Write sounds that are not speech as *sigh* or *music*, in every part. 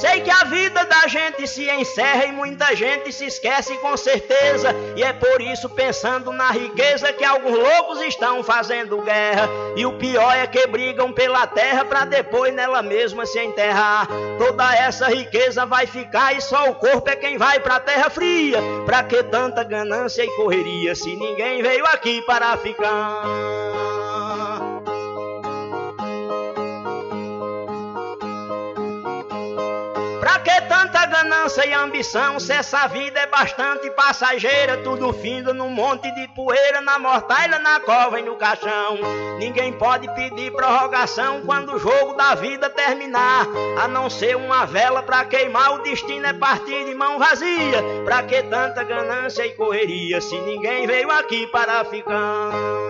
Sei que a vida da gente se encerra e muita gente se esquece com certeza. E é por isso, pensando na riqueza, que alguns loucos estão fazendo guerra. E o pior é que brigam pela terra para depois nela mesma se enterrar. Toda essa riqueza vai ficar e só o corpo é quem vai pra terra fria. Pra que tanta ganância e correria se ninguém veio aqui para ficar? Que tanta ganância e ambição? Se essa vida é bastante passageira, tudo finda num monte de poeira, na mortalha, na cova e no caixão. Ninguém pode pedir prorrogação quando o jogo da vida terminar, a não ser uma vela pra queimar. O destino é partir de mão vazia. Pra que tanta ganância e correria se ninguém veio aqui para ficar?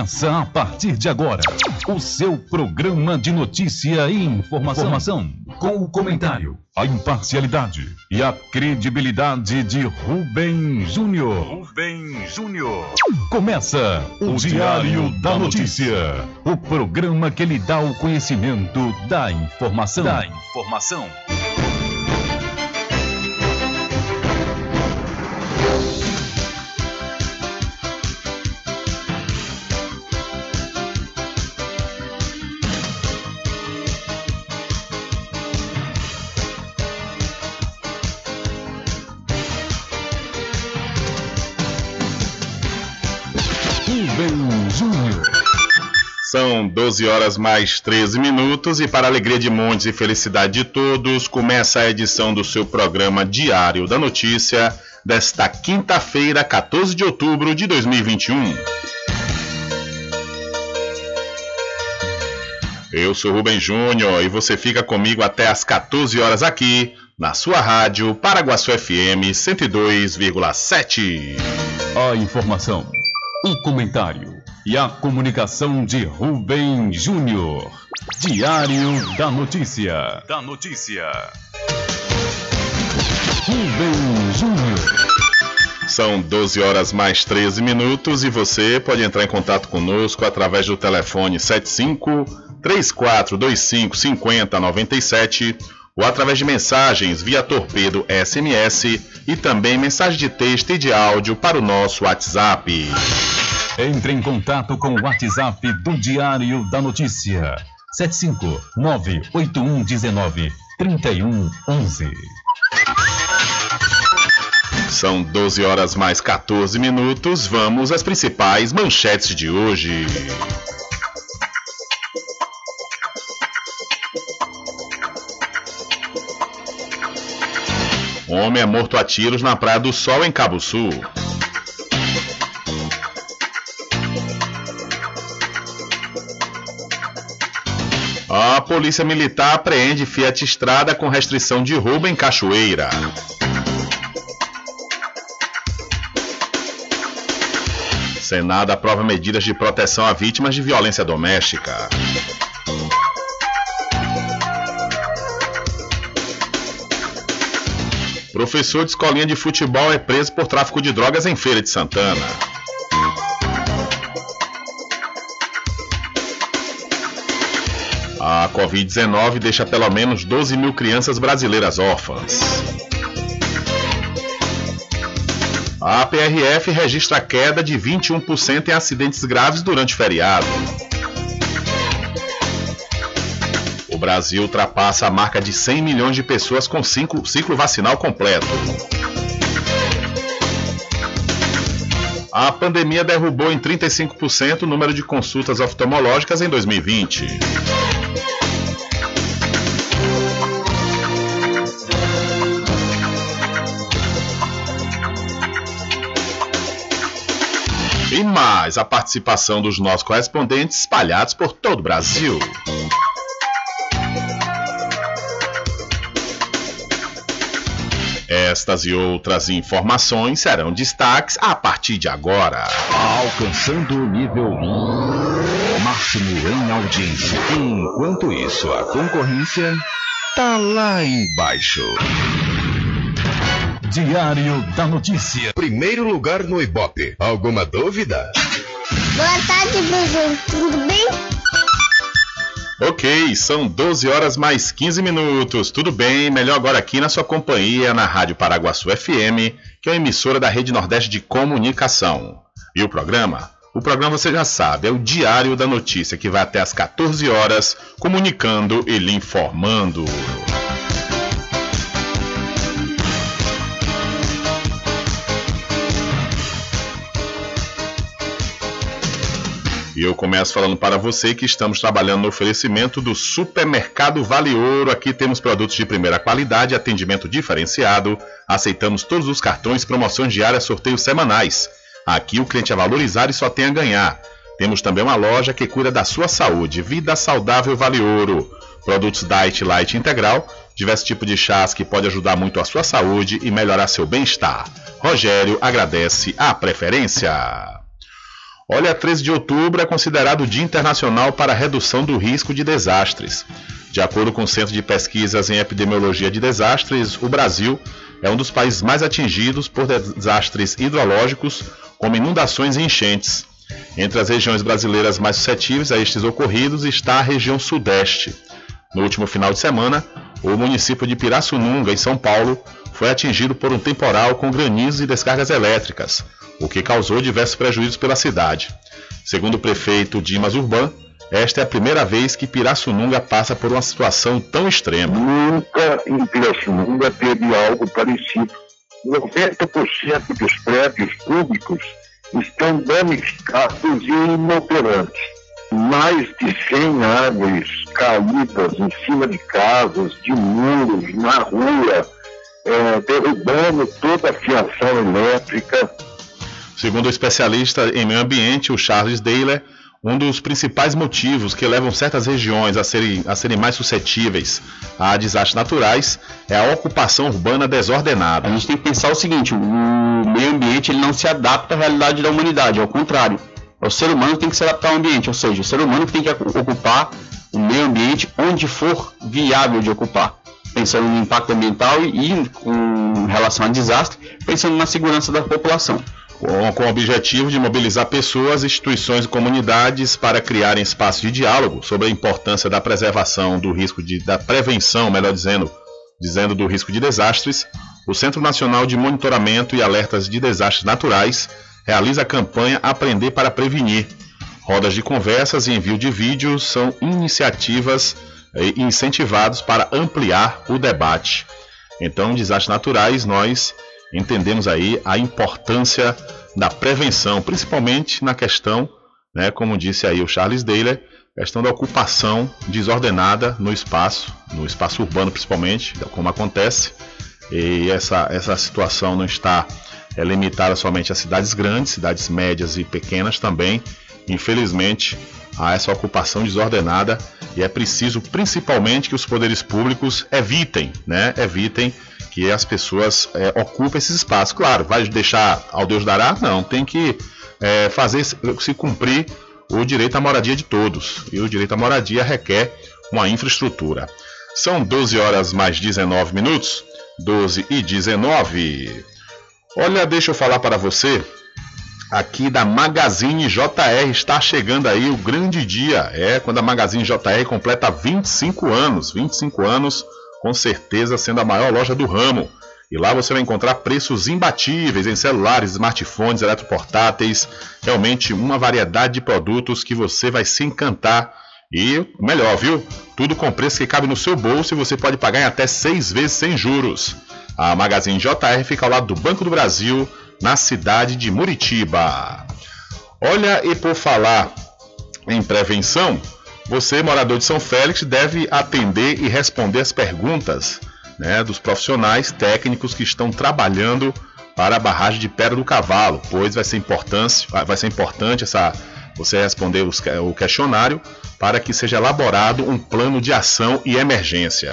Começa a partir de agora o seu programa de notícia e informação, informação, com o comentário, a imparcialidade e a credibilidade de Rubem Júnior. Rubem Júnior. Começa o, o Diário, Diário da, da notícia, notícia, o programa que lhe dá o conhecimento da informação. Da informação. 12 horas mais 13 minutos e para alegria de montes e felicidade de todos, começa a edição do seu programa Diário da Notícia desta quinta-feira, 14 de outubro de 2021. Eu sou Rubem Júnior e você fica comigo até às 14 horas aqui na sua rádio Paraguaçu FM 102,7. A informação, o comentário e a comunicação de Rubem Júnior. Diário da Notícia. Da Notícia. Rubem Júnior. São 12 horas mais 13 minutos e você pode entrar em contato conosco através do telefone 75 3425 5097 ou através de mensagens via torpedo SMS e também mensagem de texto e de áudio para o nosso WhatsApp. Entre em contato com o WhatsApp do Diário da Notícia. 759-8119-3111. São 12 horas mais 14 minutos. Vamos às principais manchetes de hoje. Homem é morto a tiros na Praia do Sol, em Cabo Sul. Polícia Militar apreende Fiat Estrada com restrição de roubo em Cachoeira. Senado aprova medidas de proteção a vítimas de violência doméstica. Professor de escolinha de futebol é preso por tráfico de drogas em Feira de Santana. Covid-19 deixa pelo menos 12 mil crianças brasileiras órfãs. A PRF registra queda de 21% em acidentes graves durante o feriado. O Brasil ultrapassa a marca de 100 milhões de pessoas com cinco, ciclo vacinal completo. A pandemia derrubou em 35% o número de consultas oftalmológicas em 2020. Mais a participação dos nossos correspondentes espalhados por todo o Brasil. Estas e outras informações serão destaques a partir de agora. Alcançando o nível máximo em audiência. Enquanto isso, a concorrência tá lá embaixo. Diário da Notícia. Primeiro lugar no Ibope. Alguma dúvida? Boa tarde, Bruno. Tudo bem? Ok, são 12 horas mais 15 minutos. Tudo bem? Melhor agora aqui na sua companhia, na Rádio Paraguaçu FM, que é uma emissora da Rede Nordeste de Comunicação. E o programa? O programa você já sabe, é o Diário da Notícia, que vai até às 14 horas, comunicando e lhe informando. E eu começo falando para você que estamos trabalhando no oferecimento do Supermercado Vale Ouro. Aqui temos produtos de primeira qualidade, atendimento diferenciado. Aceitamos todos os cartões, promoções diárias, sorteios semanais. Aqui o cliente é valorizado e só tem a ganhar. Temos também uma loja que cuida da sua saúde. Vida Saudável Vale Ouro. Produtos Diet Light Integral, diversos tipos de chás que pode ajudar muito a sua saúde e melhorar seu bem-estar. Rogério agradece a preferência. Olha, 13 de outubro é considerado o Dia Internacional para a Redução do Risco de Desastres. De acordo com o Centro de Pesquisas em Epidemiologia de Desastres, o Brasil é um dos países mais atingidos por desastres hidrológicos, como inundações e enchentes. Entre as regiões brasileiras mais suscetíveis a estes ocorridos está a região Sudeste. No último final de semana, o município de Pirassununga, em São Paulo, foi atingido por um temporal com granizos e descargas elétricas, o que causou diversos prejuízos pela cidade. Segundo o prefeito Dimas Urban, esta é a primeira vez que Pirassununga passa por uma situação tão extrema. Nunca em Pirassununga teve algo parecido. 90% dos prédios públicos estão danificados e inoperantes. Mais de 100 árvores caídas em cima de casas, de muros, na rua, é, derrubando toda a fiação elétrica Segundo o especialista em meio ambiente, o Charles Daler, um dos principais motivos que levam certas regiões a serem, a serem mais suscetíveis a desastres naturais é a ocupação urbana desordenada. A gente tem que pensar o seguinte: o meio ambiente ele não se adapta à realidade da humanidade, ao contrário, É o ser humano que tem que se adaptar ao ambiente, ou seja, o ser humano que tem que ocupar o meio ambiente onde for viável de ocupar, pensando no impacto ambiental e, e com relação a desastre, pensando na segurança da população com, o objetivo de mobilizar pessoas, instituições e comunidades para criarem espaços de diálogo sobre a importância da preservação do risco de, da prevenção, melhor dizendo, dizendo do risco de desastres, o Centro Nacional de Monitoramento e Alertas de Desastres Naturais realiza a campanha Aprender para Prevenir. Rodas de conversas e envio de vídeos são iniciativas eh, incentivados para ampliar o debate. Então, desastres naturais, nós entendemos aí a importância da prevenção, principalmente na questão, né, como disse aí o Charles Daler, questão da ocupação desordenada no espaço, no espaço urbano principalmente, como acontece. E essa, essa situação não está é, limitada somente a cidades grandes, cidades médias e pequenas também. Infelizmente, há essa ocupação desordenada e é preciso principalmente que os poderes públicos evitem, né, evitem que as pessoas é, ocupem esses espaços. Claro, vai deixar ao Deus dará? Não, tem que é, fazer se cumprir o direito à moradia de todos. E o direito à moradia requer uma infraestrutura. São 12 horas mais 19 minutos. 12 e 19. Olha, deixa eu falar para você aqui da Magazine JR. Está chegando aí o grande dia. É quando a Magazine JR completa 25 anos. 25 anos com certeza sendo a maior loja do ramo. E lá você vai encontrar preços imbatíveis em celulares, smartphones, eletroportáteis, realmente uma variedade de produtos que você vai se encantar. E melhor, viu? Tudo com preço que cabe no seu bolso e você pode pagar em até seis vezes sem juros. A Magazine JR fica ao lado do Banco do Brasil, na cidade de Muritiba. Olha, e por falar em prevenção, você, morador de São Félix, deve atender e responder as perguntas né, dos profissionais técnicos que estão trabalhando para a barragem de Pedra do Cavalo, pois vai ser importante, vai ser importante essa, você responder os, o questionário para que seja elaborado um plano de ação e emergência.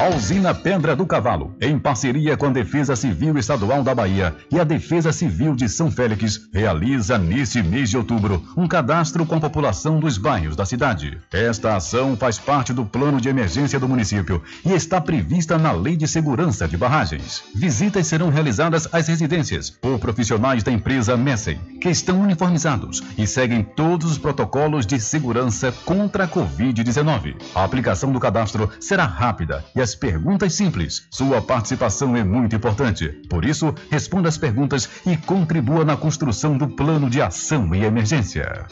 A usina Pedra do Cavalo, em parceria com a Defesa Civil Estadual da Bahia e a Defesa Civil de São Félix, realiza neste mês de outubro um cadastro com a população dos bairros da cidade. Esta ação faz parte do plano de emergência do município e está prevista na Lei de Segurança de Barragens. Visitas serão realizadas às residências por profissionais da empresa Messen, que estão uniformizados e seguem todos os protocolos de segurança contra a Covid-19. A aplicação do cadastro será rápida e as as perguntas simples. Sua participação é muito importante. Por isso, responda as perguntas e contribua na construção do plano de ação e emergência.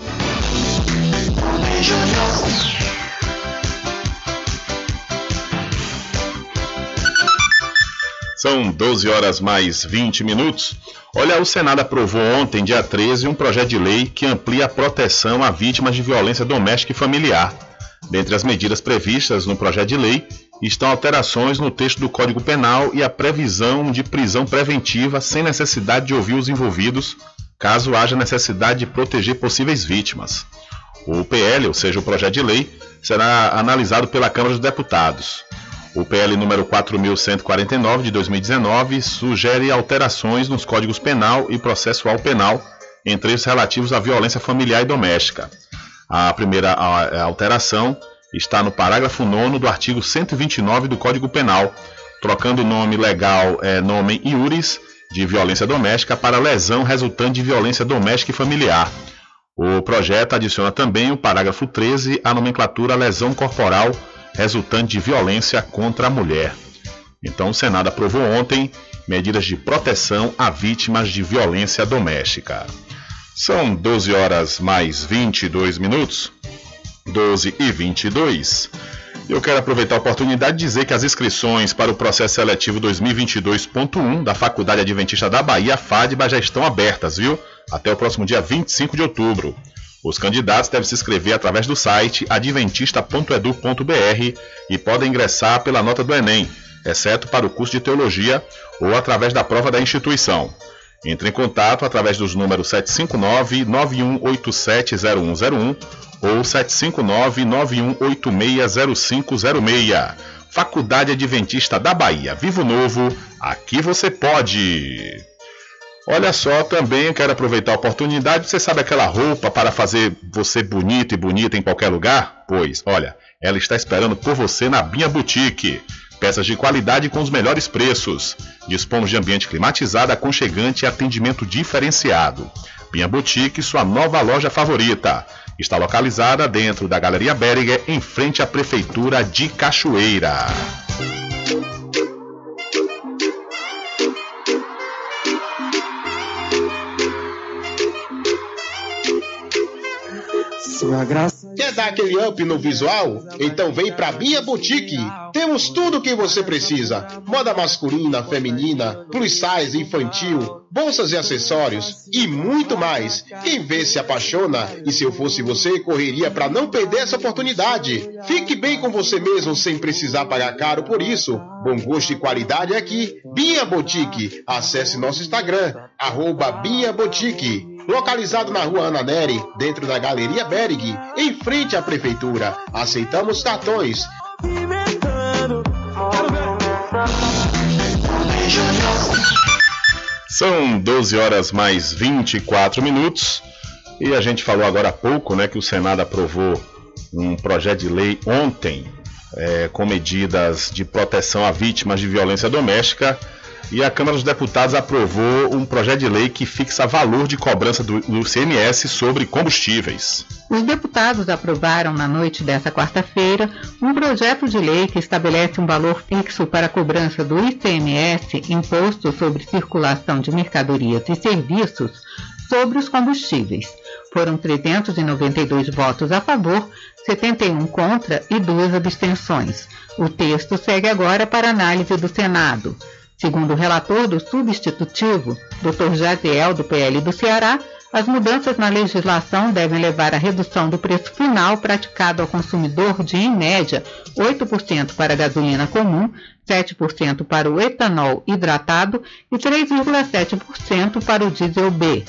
São 12 horas mais 20 minutos. Olha, o Senado aprovou ontem, dia 13, um projeto de lei que amplia a proteção a vítimas de violência doméstica e familiar. Dentre as medidas previstas no projeto de lei estão alterações no texto do Código Penal e a previsão de prisão preventiva sem necessidade de ouvir os envolvidos, caso haja necessidade de proteger possíveis vítimas. O PL, ou seja, o projeto de lei, será analisado pela Câmara dos Deputados. O PL número 4149 de 2019 sugere alterações nos códigos penal e processual penal, entre os relativos à violência familiar e doméstica. A primeira alteração está no parágrafo 9 do artigo 129 do Código Penal, trocando o nome legal é, nome iuris de violência doméstica para lesão resultante de violência doméstica e familiar. O projeto adiciona também o parágrafo 13 à nomenclatura lesão corporal resultante de violência contra a mulher. Então, o Senado aprovou ontem medidas de proteção a vítimas de violência doméstica. São 12 horas mais 22 minutos. 12 e 22. Eu quero aproveitar a oportunidade de dizer que as inscrições para o processo seletivo 2022.1 da Faculdade Adventista da Bahia, FADBA, já estão abertas, viu? Até o próximo dia 25 de outubro. Os candidatos devem se inscrever através do site adventista.edu.br e podem ingressar pela nota do Enem, exceto para o curso de teologia ou através da prova da instituição. Entre em contato através dos números 759-9187-0101 ou 759-9186-0506. Faculdade Adventista da Bahia. Vivo Novo, aqui você pode! Olha só, também quero aproveitar a oportunidade. Você sabe aquela roupa para fazer você bonito e bonita em qualquer lugar? Pois, olha, ela está esperando por você na Binha Boutique. Peças de qualidade com os melhores preços. Dispomos de ambiente climatizado, aconchegante e atendimento diferenciado. Binha Boutique, sua nova loja favorita. Está localizada dentro da Galeria Berger, em frente à Prefeitura de Cachoeira. Quer dar aquele up no visual? Então vem pra Bia Boutique. Temos tudo o que você precisa: moda masculina, feminina, plus size, infantil, bolsas e acessórios e muito mais. Quem vê se apaixona e se eu fosse você, correria para não perder essa oportunidade. Fique bem com você mesmo sem precisar pagar caro por isso. Bom gosto e qualidade aqui. Bia Boutique. Acesse nosso Instagram, arroba Bia Boutique localizado na rua Ana Neri, dentro da Galeria Berg, em frente à Prefeitura. Aceitamos cartões. São 12 horas mais 24 minutos e a gente falou agora há pouco né, que o Senado aprovou um projeto de lei ontem é, com medidas de proteção a vítimas de violência doméstica e a Câmara dos Deputados aprovou um projeto de lei que fixa valor de cobrança do, do CMS sobre combustíveis. Os deputados aprovaram na noite desta quarta-feira um projeto de lei que estabelece um valor fixo para a cobrança do ICMS, Imposto sobre Circulação de Mercadorias e Serviços, sobre os combustíveis. Foram 392 votos a favor, 71 contra e duas abstenções. O texto segue agora para análise do Senado. Segundo o relator do substitutivo, Dr. Jaziel, do PL do Ceará, as mudanças na legislação devem levar à redução do preço final praticado ao consumidor de, em média, 8% para a gasolina comum, 7% para o etanol hidratado e 3,7% para o diesel B.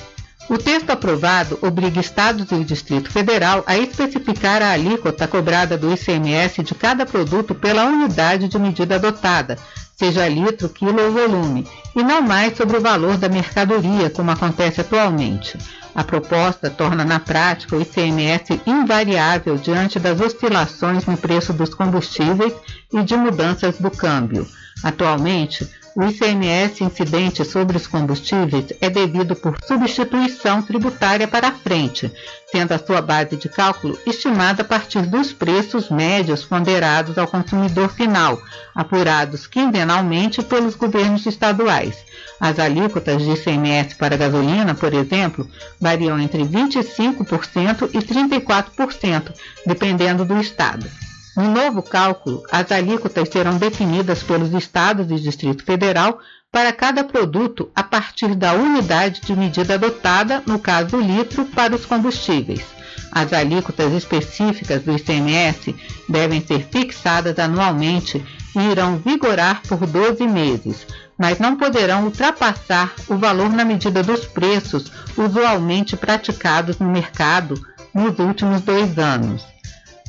O texto aprovado obriga estados e o Distrito Federal a especificar a alíquota cobrada do ICMS de cada produto pela unidade de medida adotada, seja litro, quilo ou volume, e não mais sobre o valor da mercadoria, como acontece atualmente. A proposta torna na prática o ICMS invariável diante das oscilações no preço dos combustíveis e de mudanças do câmbio. Atualmente, o ICMS incidente sobre os combustíveis é devido por substituição tributária para frente, sendo a sua base de cálculo estimada a partir dos preços médios ponderados ao consumidor final, apurados quinzenalmente pelos governos estaduais. As alíquotas de ICMS para gasolina, por exemplo, variam entre 25% e 34%, dependendo do estado. No novo cálculo, as alíquotas serão definidas pelos estados e Distrito Federal para cada produto a partir da unidade de medida adotada, no caso do litro, para os combustíveis. As alíquotas específicas do ICMS devem ser fixadas anualmente e irão vigorar por 12 meses, mas não poderão ultrapassar o valor na medida dos preços usualmente praticados no mercado nos últimos dois anos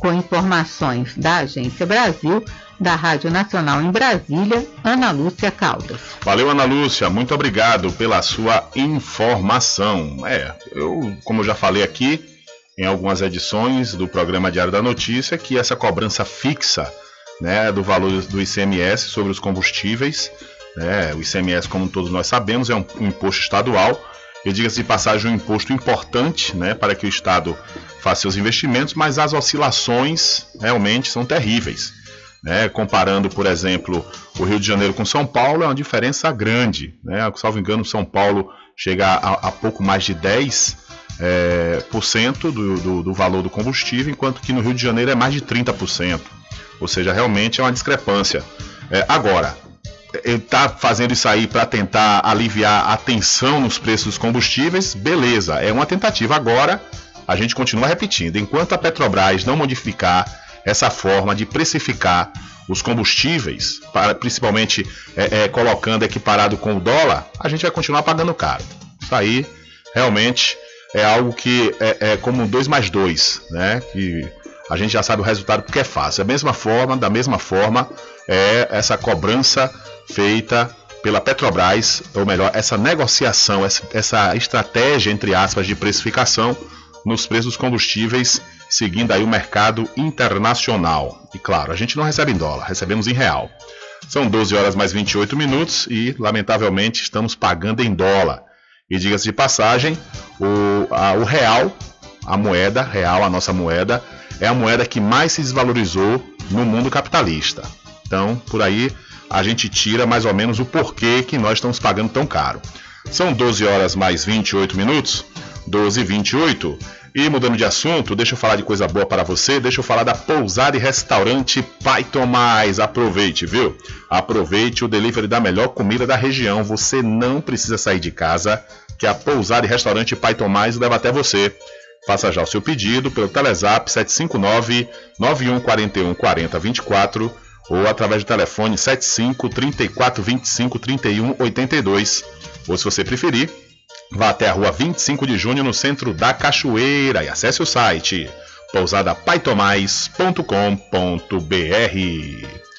com informações da Agência Brasil, da Rádio Nacional em Brasília, Ana Lúcia Caldas. Valeu, Ana Lúcia, muito obrigado pela sua informação. É, eu, como eu já falei aqui em algumas edições do programa Diário da Notícia, que essa cobrança fixa né, do valor do ICMS sobre os combustíveis, né, o ICMS, como todos nós sabemos, é um, um imposto estadual e diga-se de passagem, um imposto importante né, para que o Estado faça seus investimentos, mas as oscilações realmente são terríveis. Né? Comparando, por exemplo, o Rio de Janeiro com São Paulo, é uma diferença grande. Né? Salvo engano, São Paulo chega a, a pouco mais de 10% é, por cento do, do, do valor do combustível, enquanto que no Rio de Janeiro é mais de 30%. Ou seja, realmente é uma discrepância. É, agora, está fazendo isso aí para tentar aliviar a tensão nos preços dos combustíveis, beleza, é uma tentativa. Agora, a gente continua repetindo: enquanto a Petrobras não modificar essa forma de precificar os combustíveis, para, principalmente é, é, colocando equiparado com o dólar, a gente vai continuar pagando caro. Isso aí realmente é algo que é, é como 2 mais 2, né? Que a gente já sabe o resultado porque é fácil. Da mesma forma, da mesma forma, é essa cobrança feita pela Petrobras, ou melhor, essa negociação, essa, estratégia, entre aspas, de precificação nos preços dos combustíveis, seguindo aí o mercado internacional. E claro, a gente não recebe em dólar, recebemos em real. São 12 horas mais 28 minutos e, lamentavelmente, estamos pagando em dólar. E diga-se de passagem, o, a, o real, a moeda real, a nossa moeda, é a moeda que mais se desvalorizou no mundo capitalista. Então, por aí, a gente tira mais ou menos o porquê que nós estamos pagando tão caro. São 12 horas mais 28 minutos, 12 e 28. E mudando de assunto, deixa eu falar de coisa boa para você, deixa eu falar da pousada e restaurante Pai Tomás. Aproveite, viu? Aproveite o delivery da melhor comida da região. Você não precisa sair de casa, que a pousada e restaurante Pai Tomás leva até você. Faça já o seu pedido pelo Telezap 759 9141 4024 ou através do telefone 75 34 25 31 82. Ou se você preferir, vá até a rua 25 de junho no centro da Cachoeira e acesse o site pousadapaitomais.com.br.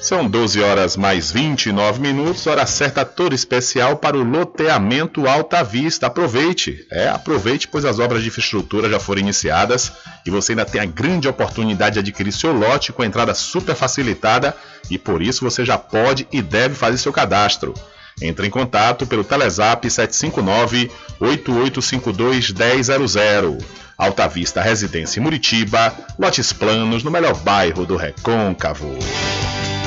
São 12 horas mais 29 minutos, hora certa toda especial para o loteamento Alta Vista. Aproveite, é, aproveite, pois as obras de infraestrutura já foram iniciadas e você ainda tem a grande oportunidade de adquirir seu lote com entrada super facilitada e por isso você já pode e deve fazer seu cadastro. Entre em contato pelo Telezap 759 8852 1000. Alta Vista Residência Muritiba, lotes planos no melhor bairro do Recôncavo.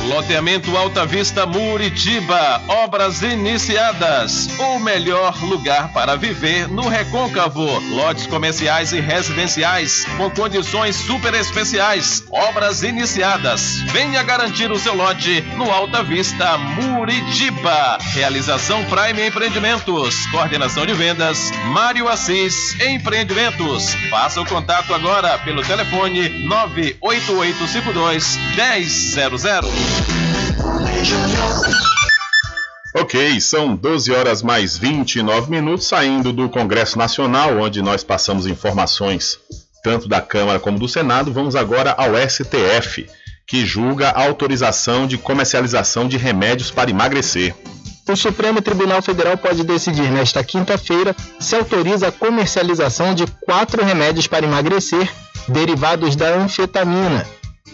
Loteamento Alta Vista Muritiba, obras iniciadas. O melhor lugar para viver no Recôncavo. Lotes comerciais e residenciais com condições super especiais. Obras iniciadas. Venha garantir o seu lote no Alta Vista Muritiba. Realização Prime Empreendimentos. Coordenação de vendas Mário Assis Empreendimentos. Faça o contato agora pelo telefone 98852 1000. Ok, são 12 horas mais 29 minutos saindo do Congresso Nacional, onde nós passamos informações tanto da Câmara como do Senado. Vamos agora ao STF, que julga a autorização de comercialização de remédios para emagrecer. O Supremo Tribunal Federal pode decidir nesta quinta-feira se autoriza a comercialização de quatro remédios para emagrecer derivados da anfetamina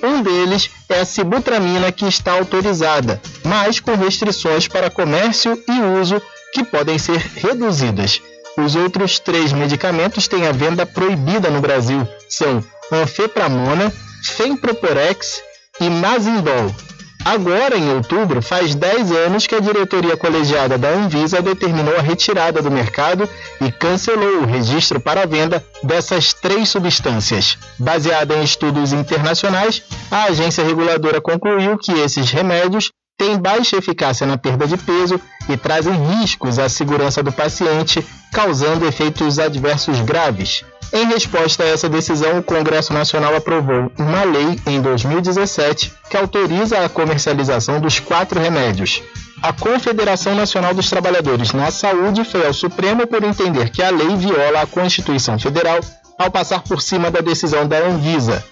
um deles é a sibutramina, que está autorizada, mas com restrições para comércio e uso que podem ser reduzidas. Os outros três medicamentos têm a venda proibida no Brasil. São anfepramona, femproporex e mazindol. Agora, em outubro, faz 10 anos que a diretoria colegiada da Anvisa determinou a retirada do mercado e cancelou o registro para venda dessas três substâncias. Baseada em estudos internacionais, a agência reguladora concluiu que esses remédios têm baixa eficácia na perda de peso e trazem riscos à segurança do paciente, causando efeitos adversos graves. Em resposta a essa decisão, o Congresso Nacional aprovou uma lei em 2017 que autoriza a comercialização dos quatro remédios. A Confederação Nacional dos Trabalhadores na Saúde foi ao Supremo por entender que a lei viola a Constituição Federal ao passar por cima da decisão da Anvisa.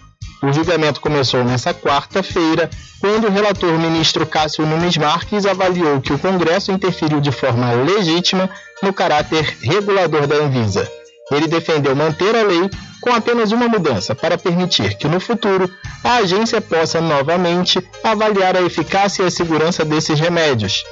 O julgamento começou nesta quarta-feira, quando o relator ministro Cássio Nunes Marques avaliou que o Congresso interferiu de forma legítima no caráter regulador da Anvisa. Ele defendeu manter a lei com apenas uma mudança para permitir que no futuro a agência possa novamente avaliar a eficácia e a segurança desses remédios.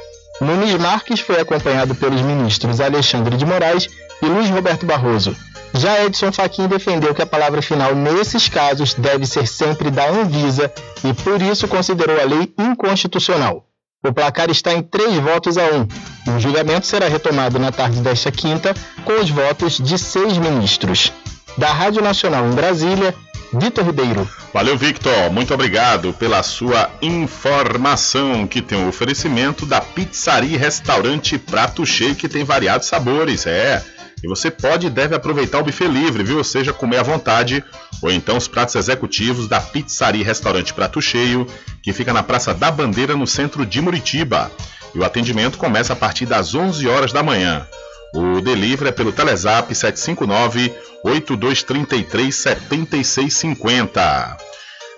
Nunes Marques foi acompanhado pelos ministros Alexandre de Moraes e Luiz Roberto Barroso. Já Edson Fachin defendeu que a palavra final nesses casos deve ser sempre da Anvisa e por isso considerou a lei inconstitucional. O placar está em três votos a um. O julgamento será retomado na tarde desta quinta, com os votos de seis ministros. Da Rádio Nacional em Brasília, Vitor Ribeiro. Valeu, Victor. Muito obrigado pela sua informação, que tem o um oferecimento da Pizzaria Restaurante Prato Cheio, que tem variados sabores. É. E você pode e deve aproveitar o buffet livre, viu? Ou seja, comer à vontade, ou então os pratos executivos da Pizzaria Restaurante Prato Cheio, que fica na Praça da Bandeira, no centro de Muritiba. E o atendimento começa a partir das 11 horas da manhã. O delivery é pelo Telezap 759 8233 7650.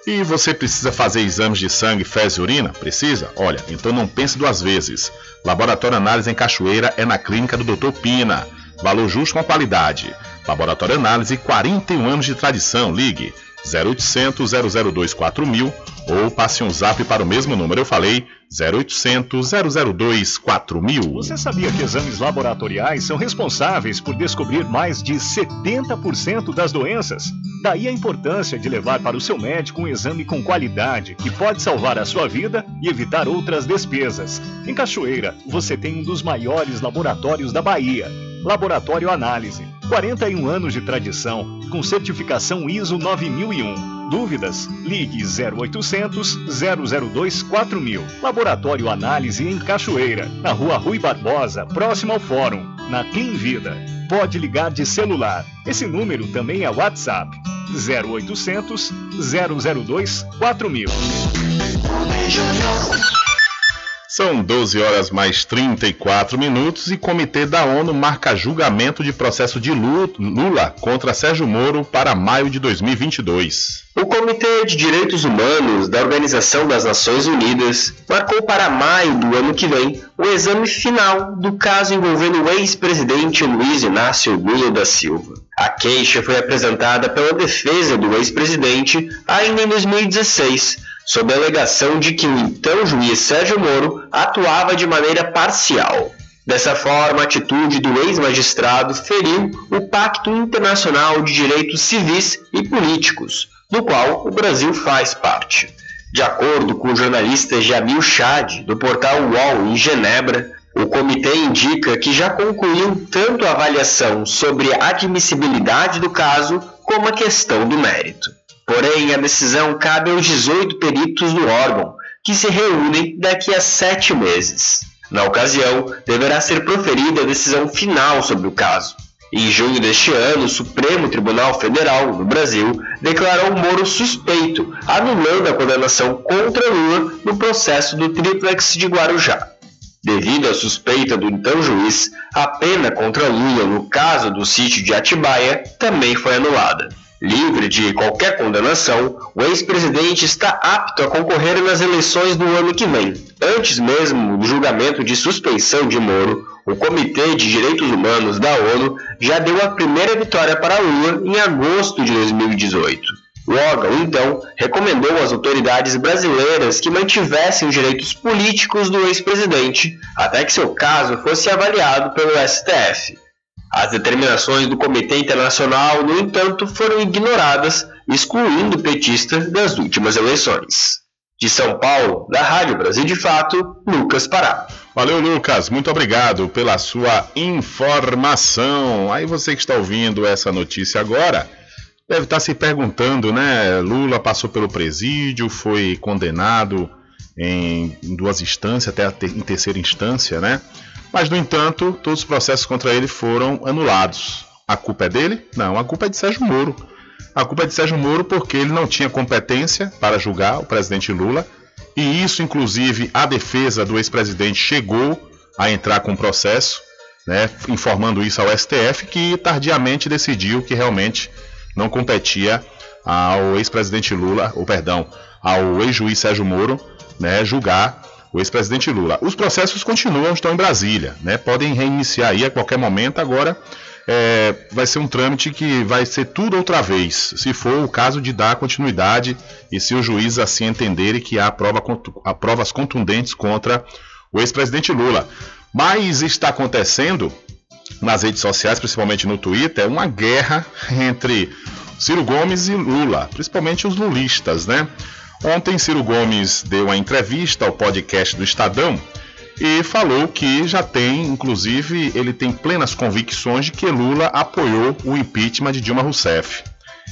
E você precisa fazer exames de sangue, fezes e urina? Precisa? Olha, então não pense duas vezes. Laboratório Análise em Cachoeira é na clínica do Dr. Pina. Valor justo com qualidade. Laboratório Análise, 41 anos de tradição. Ligue 0800 002 4000 ou passe um zap para o mesmo número. Eu falei 0800 002 4000. Você sabia que exames laboratoriais são responsáveis por descobrir mais de 70% das doenças? Daí a importância de levar para o seu médico um exame com qualidade que pode salvar a sua vida e evitar outras despesas. Em Cachoeira, você tem um dos maiores laboratórios da Bahia. Laboratório Análise. 41 anos de tradição, com certificação ISO 9001. Dúvidas? Ligue 0800 002 4000. Laboratório Análise em Cachoeira, na Rua Rui Barbosa, próximo ao Fórum, na Clean Vida. Pode ligar de celular. Esse número também é WhatsApp. 0800 002 4000. São 12 horas mais 34 minutos e Comitê da ONU marca julgamento de processo de Lula contra Sérgio Moro para maio de 2022. O Comitê de Direitos Humanos da Organização das Nações Unidas marcou para maio do ano que vem o exame final do caso envolvendo o ex-presidente Luiz Inácio Lula da Silva. A queixa foi apresentada pela defesa do ex-presidente ainda em 2016 sob a alegação de que o então juiz Sérgio Moro atuava de maneira parcial. Dessa forma, a atitude do ex-magistrado feriu o Pacto Internacional de Direitos Civis e Políticos, do qual o Brasil faz parte. De acordo com o jornalista Jamil Chad, do portal UOL em Genebra, o comitê indica que já concluiu tanto a avaliação sobre a admissibilidade do caso como a questão do mérito. Porém, a decisão cabe aos 18 peritos do órgão, que se reúnem daqui a sete meses. Na ocasião, deverá ser proferida a decisão final sobre o caso. Em junho deste ano, o Supremo Tribunal Federal, no Brasil, declarou Moro suspeito, anulando a condenação contra Lula no processo do Triplex de Guarujá. Devido à suspeita do então juiz, a pena contra Lula no caso do sítio de Atibaia também foi anulada. Livre de qualquer condenação, o ex-presidente está apto a concorrer nas eleições do ano que vem. Antes mesmo do julgamento de suspeição de Moro, o Comitê de Direitos Humanos da ONU já deu a primeira vitória para Lula em agosto de 2018. O órgão, então, recomendou às autoridades brasileiras que mantivessem os direitos políticos do ex-presidente até que seu caso fosse avaliado pelo STF. As determinações do Comitê Internacional, no entanto, foram ignoradas, excluindo o petista das últimas eleições. De São Paulo, da Rádio Brasil de Fato, Lucas Pará. Valeu, Lucas. Muito obrigado pela sua informação. Aí você que está ouvindo essa notícia agora, deve estar se perguntando, né? Lula passou pelo presídio, foi condenado em, duas instâncias, até em terceira instância, né? Mas, no entanto, todos os processos contra ele foram anulados. A culpa é dele? Não, a culpa é de Sérgio Moro. A culpa é de Sérgio Moro porque ele não tinha competência para julgar o presidente Lula. E isso, inclusive, a defesa do ex-presidente chegou a entrar com processo, né, informando isso ao STF, que tardiamente decidiu que realmente não competia ao ex-presidente Lula, ou perdão, ao ex-juiz Sérgio Moro, né, julgar o ex-presidente Lula. Os processos continuam, estão em Brasília, né? Podem reiniciar aí a qualquer momento. Agora é, vai ser um trâmite que vai ser tudo outra vez, se for o caso de dar continuidade e se o juiz assim entenderem que há, prova, há provas contundentes contra o ex-presidente Lula. Mas está acontecendo nas redes sociais, principalmente no Twitter, uma guerra *laughs* entre Ciro Gomes e Lula, principalmente os lulistas, né? Ontem, Ciro Gomes deu uma entrevista ao podcast do Estadão e falou que já tem, inclusive, ele tem plenas convicções de que Lula apoiou o impeachment de Dilma Rousseff.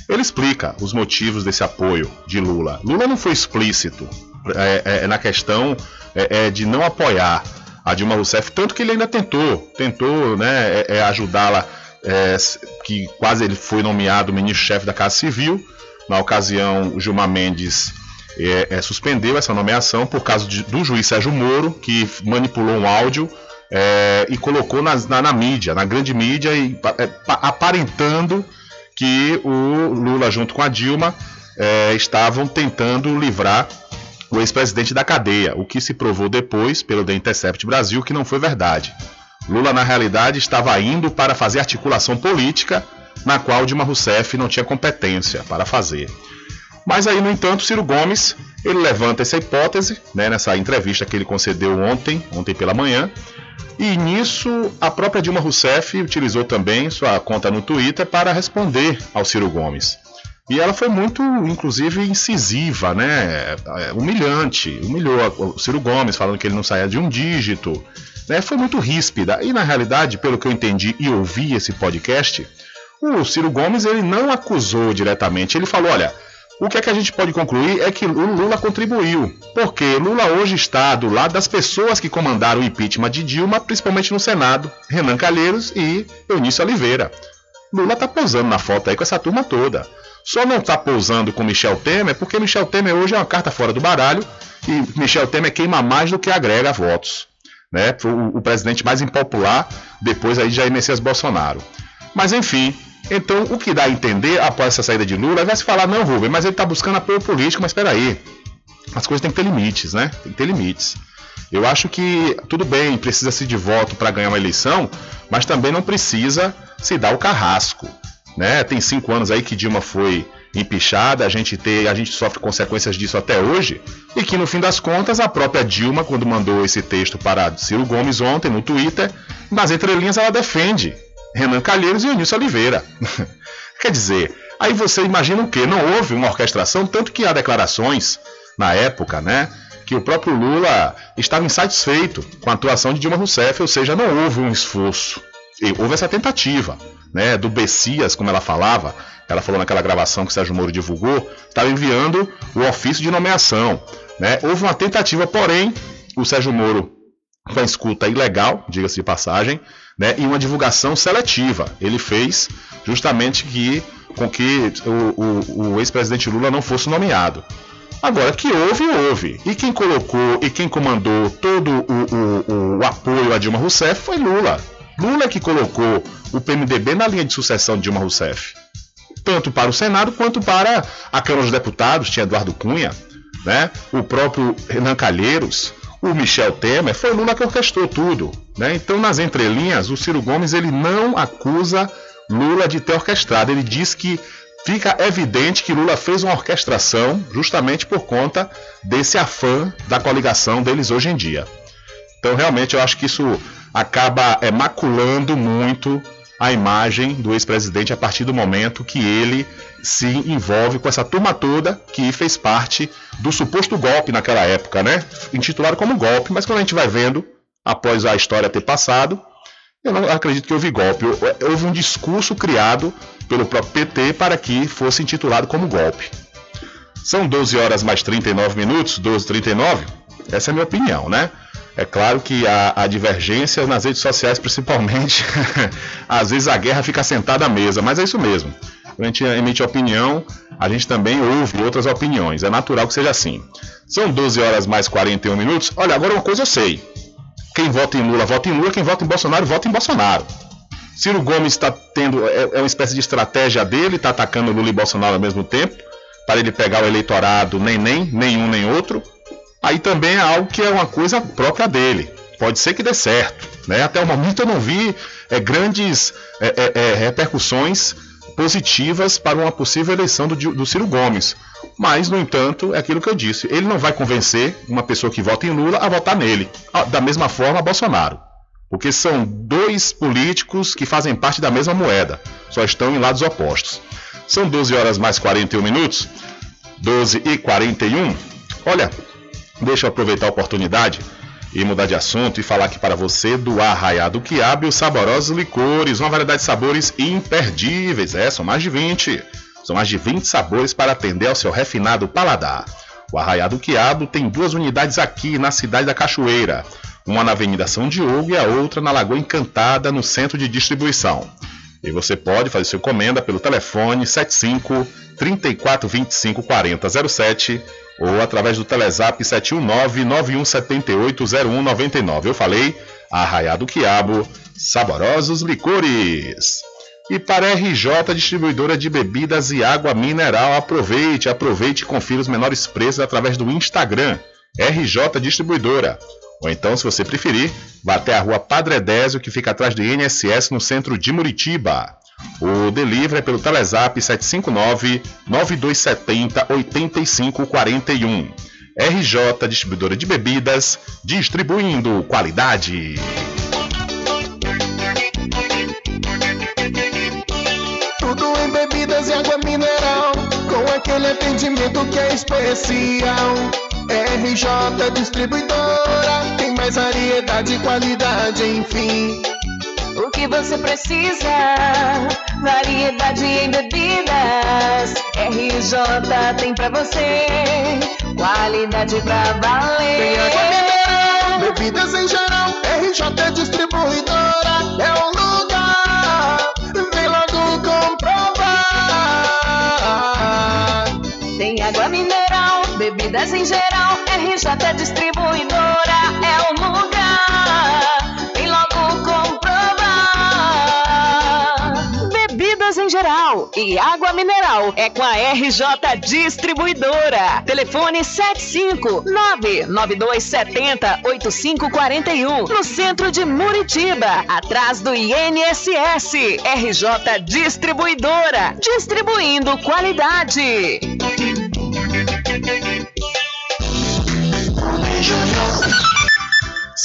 Ele explica os motivos desse apoio de Lula. Lula não foi explícito é, é, é na questão é, é, de não apoiar a Dilma Rousseff, tanto que ele ainda tentou, tentou né, é, ajudá-la, que quase ele foi nomeado ministro-chefe da Casa Civil. Na ocasião, Gilmar Mendes é, é, suspendeu essa nomeação por causa de, do juiz Sérgio Moro, que manipulou um áudio é, e colocou na, na, na, mídia, na grande mídia, e, é, aparentando que o Lula, junto com a Dilma, é, estavam tentando livrar o ex-presidente da cadeia, o que se provou depois pelo The Intercept Brasil que não foi verdade. Lula, na realidade, estava indo para fazer articulação política, na qual Dilma Rousseff não tinha competência para fazer. Mas aí, no entanto, Ciro Gomes ele levanta essa hipótese, né, nessa entrevista que ele concedeu ontem, ontem pela manhã, e nisso a própria Dilma Rousseff utilizou também sua conta no Twitter para responder ao Ciro Gomes. E ela foi muito, inclusive, incisiva, né? É, humilhante. Humilhou o Ciro Gomes, falando que ele não saía de um dígito. Né? Foi muito ríspida. E na realidade, pelo que eu entendi e ouvi esse podcast, o Ciro Gomes ele não acusou diretamente. Ele falou: olha, o que é que a gente pode concluir é que o Lula contribuiu, porque Lula hoje está do lado das pessoas que comandaram o impeachment de Dilma, principalmente no Senado, Renan Calheiros e Eunício Oliveira. Lula está posando na foto aí com essa turma toda. Só não está posando com Michel Temer porque Michel Temer hoje é uma carta fora do baralho e Michel Temer queima mais do que agrega votos. Né? O, o presidente mais impopular depois aí de Jair Messias Bolsonaro. Mas enfim, então, o que dá a entender após essa saída de Lula, vai se falar, não, Rubem, mas ele está buscando apoio político, mas espera aí. As coisas têm que ter limites, né? Tem que ter limites. Eu acho que tudo bem, precisa-se de voto para ganhar uma eleição, mas também não precisa se dar o carrasco. Né? Tem cinco anos aí que Dilma foi empichada, a gente, ter, a gente sofre consequências disso até hoje, e que no fim das contas a própria Dilma, quando mandou esse texto para Ciro Gomes ontem no Twitter, nas entrelinhas ela defende Renan Calheiros e Eunício Oliveira. *laughs* Quer dizer, aí você imagina o quê? Não houve uma orquestração, tanto que há declarações na época, né? Que o próprio Lula estava insatisfeito com a atuação de Dilma Rousseff, ou seja, não houve um esforço. Houve essa tentativa, né? Do Bessias, como ela falava, ela falou naquela gravação que o Sérgio Moro divulgou, estava enviando o ofício de nomeação. Né? Houve uma tentativa, porém, o Sérgio Moro, com a escuta ilegal, diga-se de passagem, né, e uma divulgação seletiva. Ele fez justamente que, com que o, o, o ex-presidente Lula não fosse nomeado. Agora, que houve, houve. E quem colocou e quem comandou todo o, o, apoio a Dilma Rousseff foi Lula. Lula que colocou o PMDB na linha de sucessão de Dilma Rousseff. Tanto para o Senado quanto para a Câmara dos Deputados, tinha Eduardo Cunha, né? o próprio Renan Calheiros, o Michel Temer, foi Lula que orquestrou tudo. Né? Então, nas entrelinhas, o Ciro Gomes ele não acusa Lula de ter orquestrado. Ele diz que fica evidente que Lula fez uma orquestração justamente por conta desse afã da coligação deles hoje em dia. Então, realmente, eu acho que isso acaba é, maculando muito a imagem do ex-presidente a partir do momento que ele se envolve com essa turma toda que fez parte do suposto golpe naquela época, né? Intitulado como golpe, mas quando a gente vai vendo, após a história ter passado, eu não acredito que houve golpe. Houve um discurso criado pelo próprio PT para que fosse intitulado como golpe. São 12 horas mais 39 minutos, 12 39 Essa é a minha opinião, né? É claro que há, divergências nas redes sociais, principalmente. *laughs* Às vezes a guerra fica sentada à mesa, mas é isso mesmo. Quando a gente emite opinião, a gente também ouve outras opiniões. É natural que seja assim. São 12 horas mais 41 minutos. Olha, agora uma coisa eu sei. Quem vota em Lula, vota em Lula. Quem vota em Bolsonaro, vota em Bolsonaro. Ciro Gomes está tendo. É, é, uma espécie de estratégia dele, está atacando Lula e Bolsonaro ao mesmo tempo, para ele pegar o eleitorado nem nem, nenhum nem outro aí também é algo que é uma coisa própria dele. Pode ser que dê certo. Né? Até o momento eu não vi é, grandes é, é, é, repercussões positivas para uma possível eleição do, do Ciro Gomes. Mas, no entanto, é aquilo que eu disse: ele não vai convencer uma pessoa que vota em Lula a votar nele. Da mesma forma, Bolsonaro. Porque são dois políticos que fazem parte da mesma moeda, só estão em lados opostos. São 12 horas mais 41 minutos. 12 e 41. Olha, Deixa eu aproveitar a oportunidade e mudar de assunto e falar aqui para você do Arraiado Quiabo e os saborosos licores, uma variedade de sabores imperdíveis. É, são mais de 20. São mais de 20 sabores para atender ao seu refinado paladar. O Arraiado Quiabo tem duas unidades aqui na cidade da Cachoeira, uma na Avenida São Diogo e a outra na Lagoa Encantada, no centro de distribuição. E você pode fazer sua encomenda pelo telefone 75 34 25 40 07 ou através do Telezap 719-9178-0199. Eu falei, Arraiá do Quiabo, saborosos licores. E para a RJ Distribuidora de Bebidas e Água Mineral, aproveite, aproveite e confira os menores preços através do Instagram, RJ Distribuidora. Ou então, se você preferir, vá até a rua Padre Désio, que fica atrás do INSS no centro de Muritiba. O delivery é pelo Telezap 759-9270-8541. RJ Distribuidora de Bebidas, distribuindo qualidade. Tudo em bebidas e água mineral, com aquele atendimento que é especial. RJ Distribuidora, tem mais variedade e qualidade, enfim. O que você precisa? Variedade em bebidas. RJ tem pra você. Qualidade pra valer. Tem água mineral, bebidas em geral. RJ Distribuidora é o lugar. Vem logo comprovar. Tem água mineral, bebidas em geral. RJ Distribuidora é o lugar. Geral e água mineral é com a RJ Distribuidora. Telefone 75992708541 no centro de Muritiba, atrás do INSS. RJ Distribuidora, distribuindo qualidade.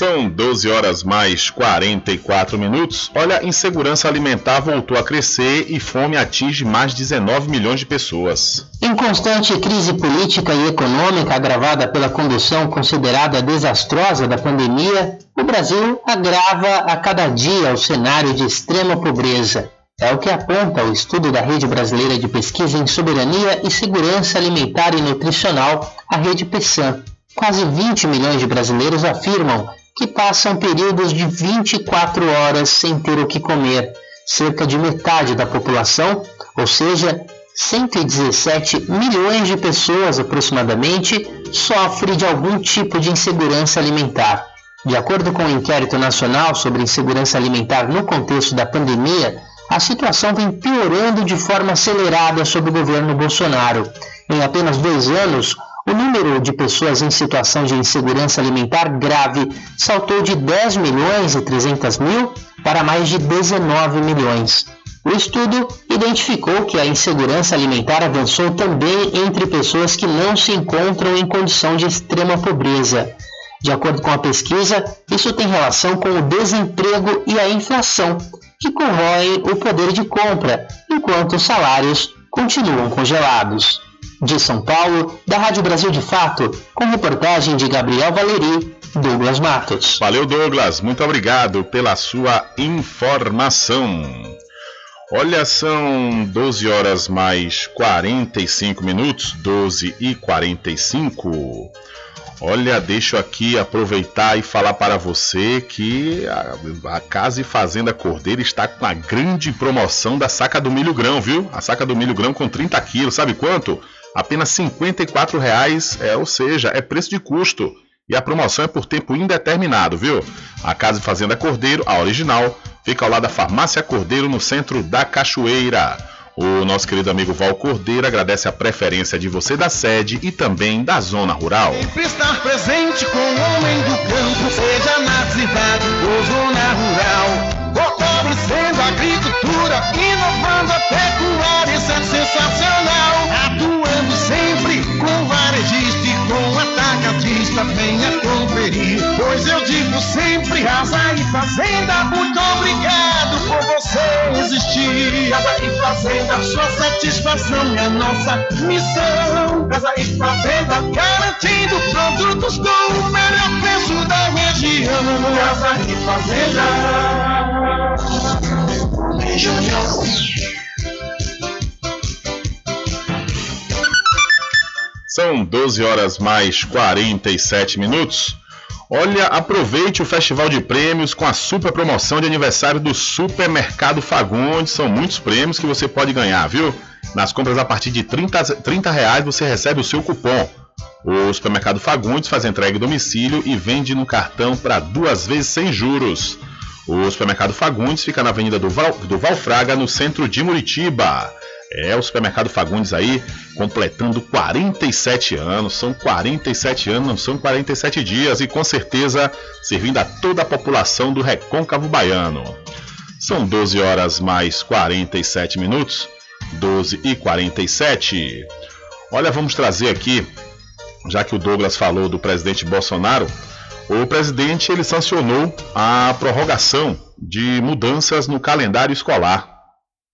São 12 horas mais 44 minutos. Olha, insegurança alimentar voltou a crescer e fome atinge mais de 19 milhões de pessoas. Em constante crise política e econômica agravada pela condução considerada desastrosa da pandemia, o Brasil agrava a cada dia o cenário de extrema pobreza. É o que aponta o estudo da Rede Brasileira de Pesquisa em Soberania e Segurança Alimentar e Nutricional, a Rede PESAM. Quase 20 milhões de brasileiros afirmam que passam períodos de 24 horas sem ter o que comer. Cerca de metade da população, ou seja, 117 milhões de pessoas aproximadamente, sofre de algum tipo de insegurança alimentar. De acordo com o Inquérito Nacional sobre Insegurança Alimentar no contexto da pandemia, a situação vem piorando de forma acelerada sob o governo Bolsonaro. Em apenas dois anos, o número de pessoas em situação de insegurança alimentar grave saltou de 10 milhões e 300 mil para mais de 19 milhões. O estudo identificou que a insegurança alimentar avançou também entre pessoas que não se encontram em condição de extrema pobreza. De acordo com a pesquisa, isso tem relação com o desemprego e a inflação, que corroem o poder de compra, enquanto os salários continuam congelados. De São Paulo, da Rádio Brasil de Fato, com reportagem de Gabriel Valeri, Douglas Matos. Valeu, Douglas. Muito obrigado pela sua informação. Olha, são 12 horas mais 45 minutos, 12 e 45. Olha, deixa eu aqui aproveitar e falar para você que a, a Casa e Fazenda Cordeiro está com a grande promoção da saca do milho grão, viu? A saca do milho grão com 30 quilos, sabe quanto? Apenas R$ 54,00, é, ou seja, é preço de custo. E a promoção é por tempo indeterminado, viu? A Casa Fazenda Cordeiro, a original, fica ao lado da Farmácia Cordeiro, no centro da Cachoeira. O nosso querido amigo Val Cordeiro agradece a preferência de você da sede e também da zona rural. Sempre estar presente com o homem do campo, seja na cidade ou zona rural. Fortalecendo a agricultura, inovando a pecuária, isso é sensacional. Atuando sempre atacadista, venha conferir. Pois eu digo sempre, Casa e Fazenda, muito obrigado por você existir. Casa e Fazenda, sua satisfação é nossa missão. Casa e Fazenda, garantindo produtos com o melhor preço da região. Casa e Fazenda. São 12 horas mais 47 minutos. Olha, aproveite o Festival de Prêmios com a super promoção de aniversário do Supermercado Fagundes. São muitos prêmios que você pode ganhar, viu? Nas compras a partir de 30, 30 reais você recebe o seu cupom. O Supermercado Fagundes faz entrega em domicílio e vende no cartão para duas vezes sem juros. O supermercado Fagundes fica na Avenida do, Val, do Valfraga, no centro de Muritiba. É o supermercado Fagundes aí, completando 47 anos. São 47 anos, não são 47 dias, e com certeza servindo a toda a população do Recôncavo Baiano. São 12 horas mais 47 minutos. 12 e 47. Olha, vamos trazer aqui, já que o Douglas falou do presidente Bolsonaro, o presidente ele sancionou a prorrogação de mudanças no calendário escolar.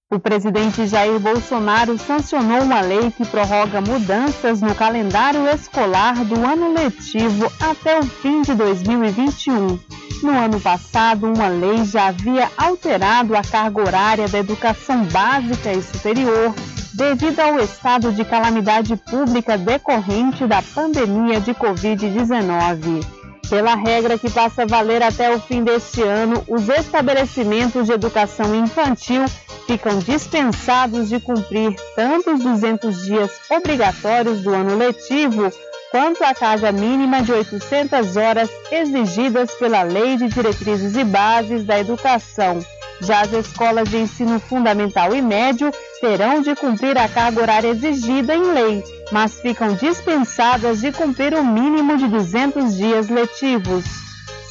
O presidente Jair Bolsonaro sancionou uma lei que prorroga mudanças no calendário escolar do ano letivo até o fim de 2021. No ano passado, uma lei já havia alterado a carga horária da educação básica e superior devido ao estado de calamidade pública decorrente da pandemia de Covid-19. Pela regra que passa a valer até o fim deste ano, os estabelecimentos de educação infantil ficam dispensados de cumprir tanto os 200 dias obrigatórios do ano letivo, quanto a carga mínima de 800 horas exigidas pela Lei de Diretrizes e Bases da Educação. Já as escolas de ensino fundamental e médio terão de cumprir a carga horária exigida em lei, mas ficam dispensadas de cumprir o mínimo de 200 dias letivos.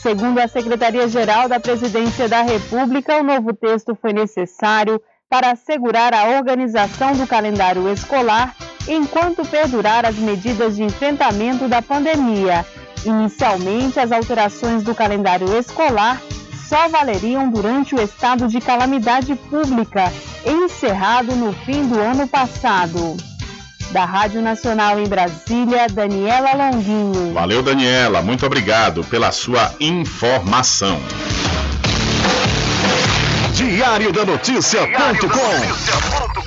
Segundo a Secretaria-Geral da Presidência da República, o novo texto foi necessário para assegurar a organização do calendário escolar enquanto perdurar as medidas de enfrentamento da pandemia. Inicialmente, as alterações do calendário escolar só valeriam durante o estado de calamidade pública, encerrado no fim do ano passado. Da Rádio Nacional em Brasília, Daniela Longuinho. Valeu, Daniela. Muito obrigado pela sua informação. Diário da Notícia.com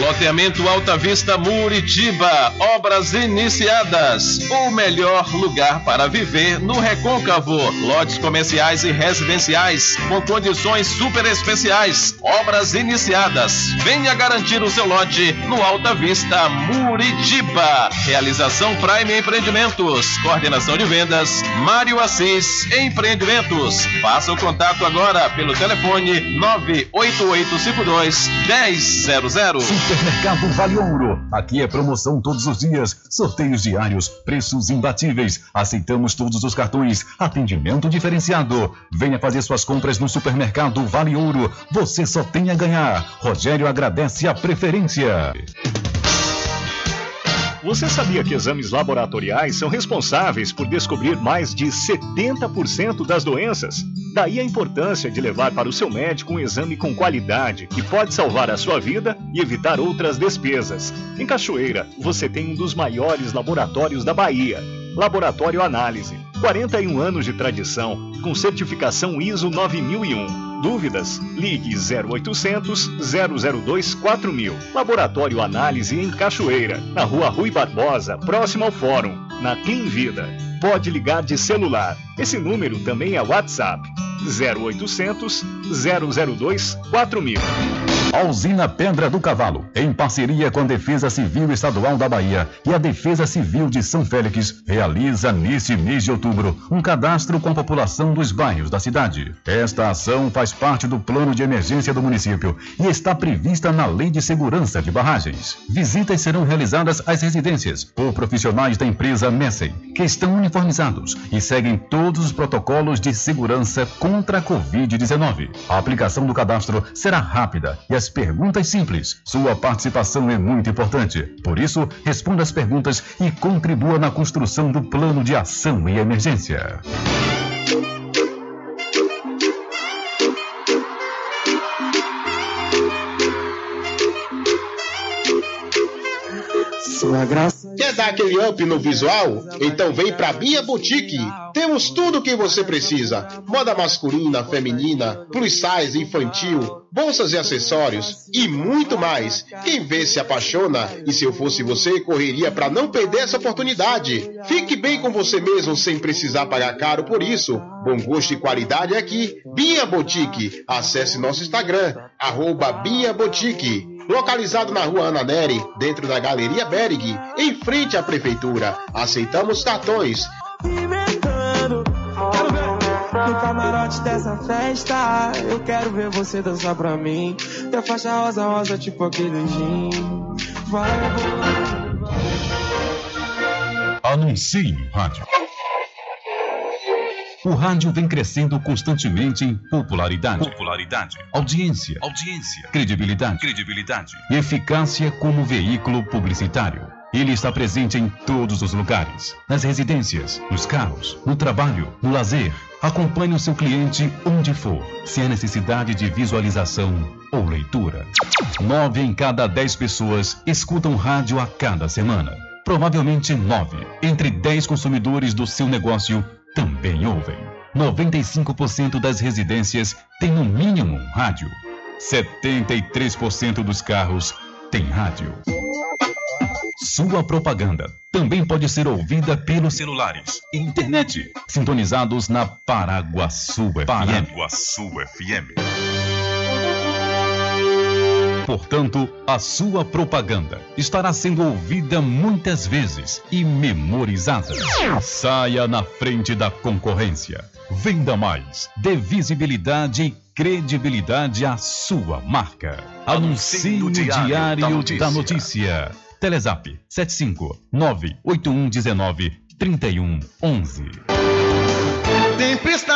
Loteamento Alta Vista Muritiba, obras iniciadas. O melhor lugar para viver no Recôncavo. Lotes comerciais e residenciais com condições super especiais. Obras iniciadas. Venha garantir o seu lote no Alta Vista Muritiba. Realização Prime Empreendimentos. Coordenação de vendas Mário Assis Empreendimentos. Faça o contato agora pelo telefone 98852 1000. Supermercado Vale Ouro. Aqui é promoção todos os dias, sorteios diários, preços imbatíveis. Aceitamos todos os cartões, atendimento diferenciado. Venha fazer suas compras no Supermercado Vale Ouro. Você só tem a ganhar. Rogério agradece a preferência. Você sabia que exames laboratoriais são responsáveis por descobrir mais de 70% das doenças? Daí a importância de levar para o seu médico um exame com qualidade que pode salvar a sua vida e evitar outras despesas. Em Cachoeira, você tem um dos maiores laboratórios da Bahia. Laboratório Análise. 41 anos de tradição, com certificação ISO 9001. Dúvidas? Ligue 0800 002 4000. Laboratório Análise em Cachoeira, na Rua Rui Barbosa, próximo ao Fórum, na Clean Vida. Pode ligar de celular. Esse número também é WhatsApp. 0800 002 4000. A usina Pedra do Cavalo, em parceria com a Defesa Civil Estadual da Bahia e a Defesa Civil de São Félix, realiza neste mês de outubro um cadastro com a população dos bairros da cidade. Esta ação faz parte do plano de emergência do município e está prevista na Lei de Segurança de Barragens. Visitas serão realizadas às residências por profissionais da empresa Messen, que estão uniformizados e seguem todos os protocolos de segurança contra a Covid-19. A aplicação do cadastro será rápida e as perguntas simples. Sua participação é muito importante. Por isso, responda as perguntas e contribua na construção do plano de ação e emergência. Quer dar aquele up no visual? Então vem pra Bia Boutique. Temos tudo o que você precisa: moda masculina, feminina, plus size, infantil, bolsas e acessórios e muito mais. Quem vê se apaixona e se eu fosse você, correria para não perder essa oportunidade. Fique bem com você mesmo sem precisar pagar caro por isso. Bom gosto e qualidade aqui. Bia Boutique. Acesse nosso Instagram, arroba Bia Boutique. Localizado na rua Ana Neri, dentro da Galeria Berg, em frente à Prefeitura. Aceitamos cartões. No camarote dessa festa, eu quero ver você dançar pra mim. Teu faixa rosa, rosa, tipo aquele gin. Vai, Anuncie no rádio. O rádio vem crescendo constantemente em popularidade, popularidade, audiência, audiência, credibilidade, credibilidade e eficácia como veículo publicitário. Ele está presente em todos os lugares, nas residências, nos carros, no trabalho, no lazer. Acompanhe o seu cliente onde for, sem a necessidade de visualização ou leitura. Nove em cada dez pessoas escutam rádio a cada semana. Provavelmente nove entre dez consumidores do seu negócio também ouvem. 95% das residências têm no mínimo um rádio. 73% dos carros têm rádio. Sua propaganda também pode ser ouvida pelos celulares e internet, sintonizados na Paraguaçu FM. Paraguaçu FM. Portanto, a sua propaganda estará sendo ouvida muitas vezes e memorizada. Saia na frente da concorrência. Venda mais. Dê visibilidade e credibilidade à sua marca. Anuncie no Diário da Notícia. Da notícia. Telezap 75 98119 3111. Sempre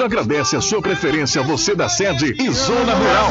agradece a sua preferência, você da sede e Zona Rural.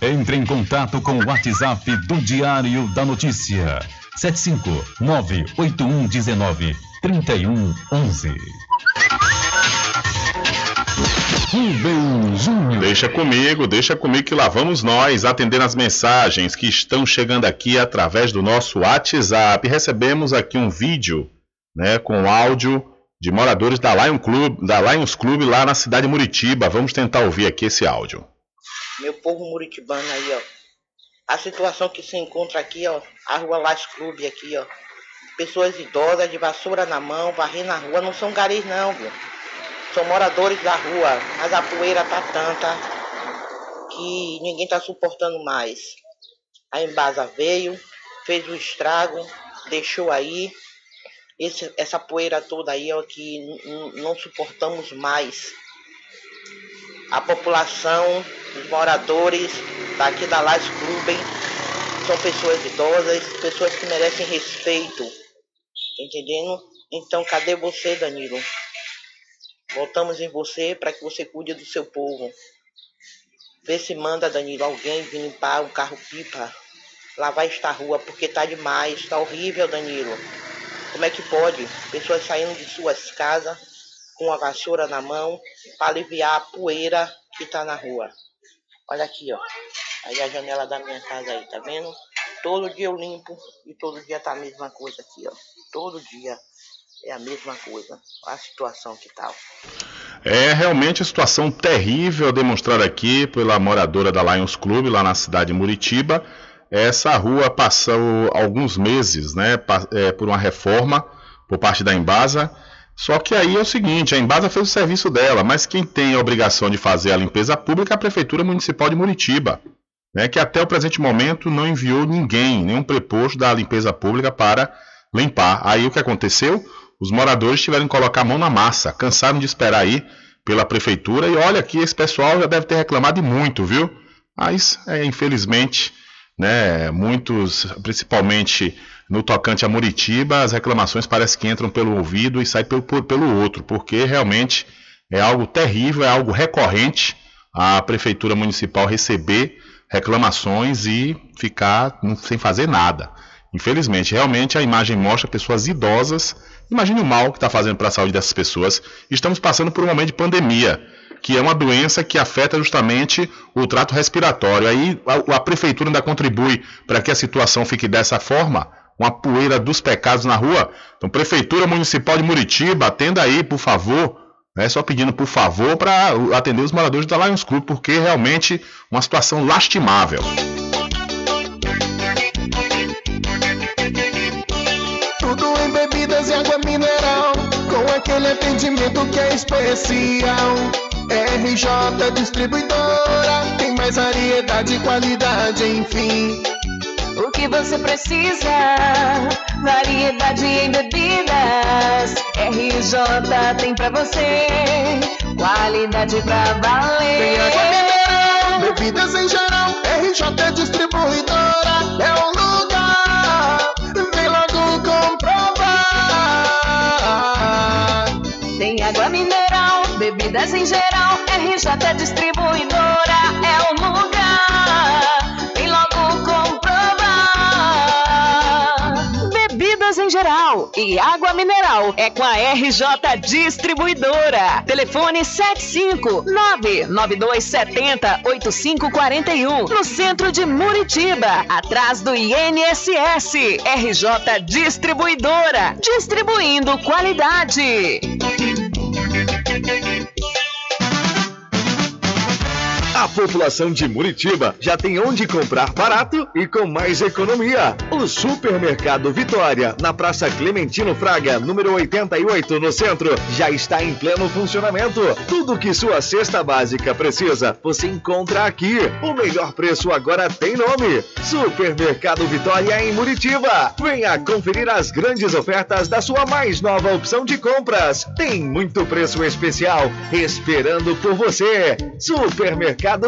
Entre em contato com o WhatsApp do Diário da Notícia. 759-8119-3111. Rubem Júnior. Deixa comigo, deixa comigo que lá vamos nós atendendo as mensagens que estão chegando aqui através do nosso WhatsApp. Recebemos aqui um vídeo, né, com áudio de moradores da Lion Club, da Lions Club lá na cidade de Muritiba. Vamos tentar ouvir aqui esse áudio. Meu povo muritibano aí, ó. A situação que se encontra aqui, ó, a rua Las Clube aqui, ó. Pessoas idosas de vassoura na mão, varrendo na rua, não são garis não, viu? São moradores da rua, mas a poeira tá tanta que ninguém tá suportando mais. A embasa veio, fez o estrago, deixou aí. Esse, essa poeira toda aí, ó, que não suportamos mais. A população, os moradores daqui da Las Cluben são pessoas idosas, pessoas que merecem respeito. Entendendo? Então, cadê você, Danilo? Voltamos em você para que você cuide do seu povo. Vê se manda, Danilo, alguém vir limpar o carro-pipa, lavar esta rua, porque tá demais, tá horrível, Danilo. Como é que pode? Pessoas saindo de suas casas com a vassoura na mão para aliviar a poeira que tá na rua. Olha aqui, ó. Aí a janela da minha casa aí, tá vendo? Todo dia eu limpo e todo dia tá a mesma coisa aqui, ó. Todo dia é a mesma coisa. Olha a situação que tá. É realmente a situação terrível demonstrada aqui pela moradora da Lions Club lá na cidade de Muritiba. essa rua passou alguns meses, né, é, por uma reforma por parte da Embasa. Só que aí é o seguinte, a Embasa fez o serviço dela, mas quem tem a obrigação de fazer a limpeza pública é a Prefeitura Municipal de Muritiba, né, que até o presente momento não enviou ninguém, nenhum preposto da limpeza pública para limpar. Aí o que aconteceu? Os moradores tiveram que colocar a mão na massa, cansaram de esperar aí pela prefeitura e olha que esse pessoal já deve ter reclamado muito, viu? Mas, é, infelizmente, né, muitos, principalmente no tocante a Muritiba, as reclamações parece que entram pelo ouvido e saem pelo, pelo outro, porque realmente é algo terrível, é algo recorrente a prefeitura municipal receber reclamações e ficar sem fazer nada. Infelizmente, realmente a imagem mostra pessoas idosas. Imagine o mal que está fazendo para a saúde dessas pessoas. Estamos passando por um momento de pandemia, que é uma doença que afeta justamente o trato respiratório. Aí a, a prefeitura ainda contribui para que a situação fique dessa forma, uma poeira dos pecados na rua. Então, prefeitura municipal de Muritiba, atenda aí, por favor. É só pedindo por favor para atender os moradores da Lions Club, porque realmente uma situação lastimável. Tudo em bebidas e água mineral, com aquele atendimento que é especial. RJ Distribuidora, tem mais variedade e qualidade, enfim. O que você precisa? Variedade em bebidas. RJ tem pra você. Qualidade pra Tem água valer. mineral, bebidas em geral. RJ Distribuidora é o lugar. Vem logo comprovar. Tem água mineral, bebidas em geral. RJ Distribuidora em geral e água mineral é com a RJ Distribuidora. Telefone 75992708541 no centro de Muritiba, atrás do INSS. RJ Distribuidora, distribuindo qualidade. População de Muritiba já tem onde comprar barato e com mais economia. O Supermercado Vitória, na Praça Clementino Fraga, número 88, no centro, já está em pleno funcionamento. Tudo que sua cesta básica precisa, você encontra aqui. O melhor preço agora tem nome: Supermercado Vitória em Muritiba. Venha conferir as grandes ofertas da sua mais nova opção de compras. Tem muito preço especial esperando por você. Supermercado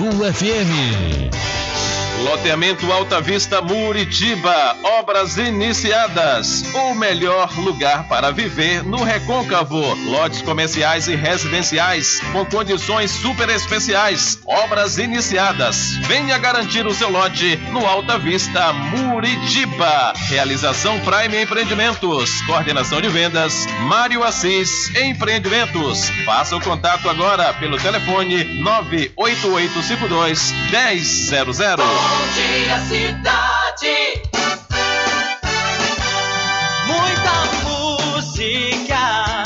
FM. Loteamento Alta Vista Muritiba, obras iniciadas. O melhor lugar para viver no Recôncavo. Lotes comerciais e residenciais com condições super especiais. Obras iniciadas. Venha garantir o seu lote no Alta Vista Muritiba. Realização Prime Empreendimentos. Coordenação de vendas Mário Assis Empreendimentos. Faça o contato agora pelo telefone 98852 1000. Bom dia, cidade. Muita música,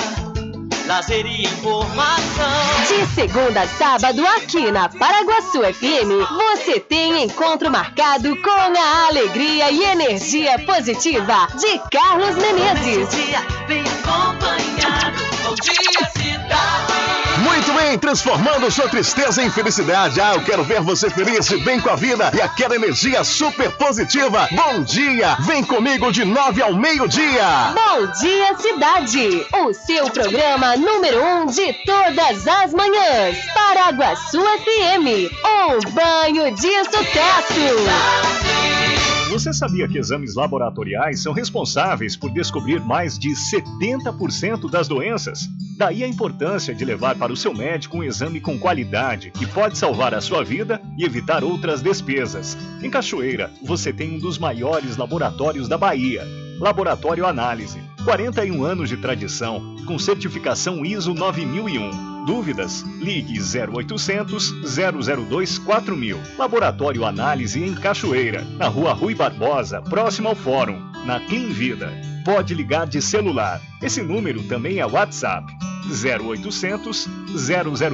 lazer e informação. De segunda a sábado, aqui na Paraguaçu FM, você tem encontro marcado com a alegria e energia positiva de Carlos Menezes. Bem acompanhado. Bom dia, cidade. Vem transformando sua tristeza em felicidade. Ah, eu quero ver você feliz, bem com a vida e aquela energia super positiva. Bom dia! Vem comigo de nove ao meio-dia. Bom dia, cidade! O seu programa número um de todas as manhãs. Paraguaçu FM. Um banho de sucesso. Você sabia que exames laboratoriais são responsáveis por descobrir mais de 70% das doenças? Daí a importância de levar para o seu médico um exame com qualidade que pode salvar a sua vida e evitar outras despesas. Em Cachoeira, você tem um dos maiores laboratórios da Bahia. Laboratório Análise. 41 anos de tradição, com certificação ISO 9001. Dúvidas? Ligue 0800 002 4000. Laboratório Análise em Cachoeira, na Rua Rui Barbosa, próximo ao Fórum, na Clean Vida. Pode ligar de celular. Esse número também é WhatsApp. 0800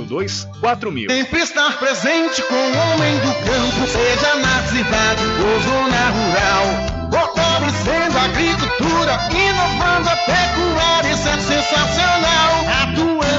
002 4000. Sempre estar presente com o homem do campo, seja na cidade ou zona rural. Fortalecendo a agricultura, inovando a pecuária, isso é sensacional.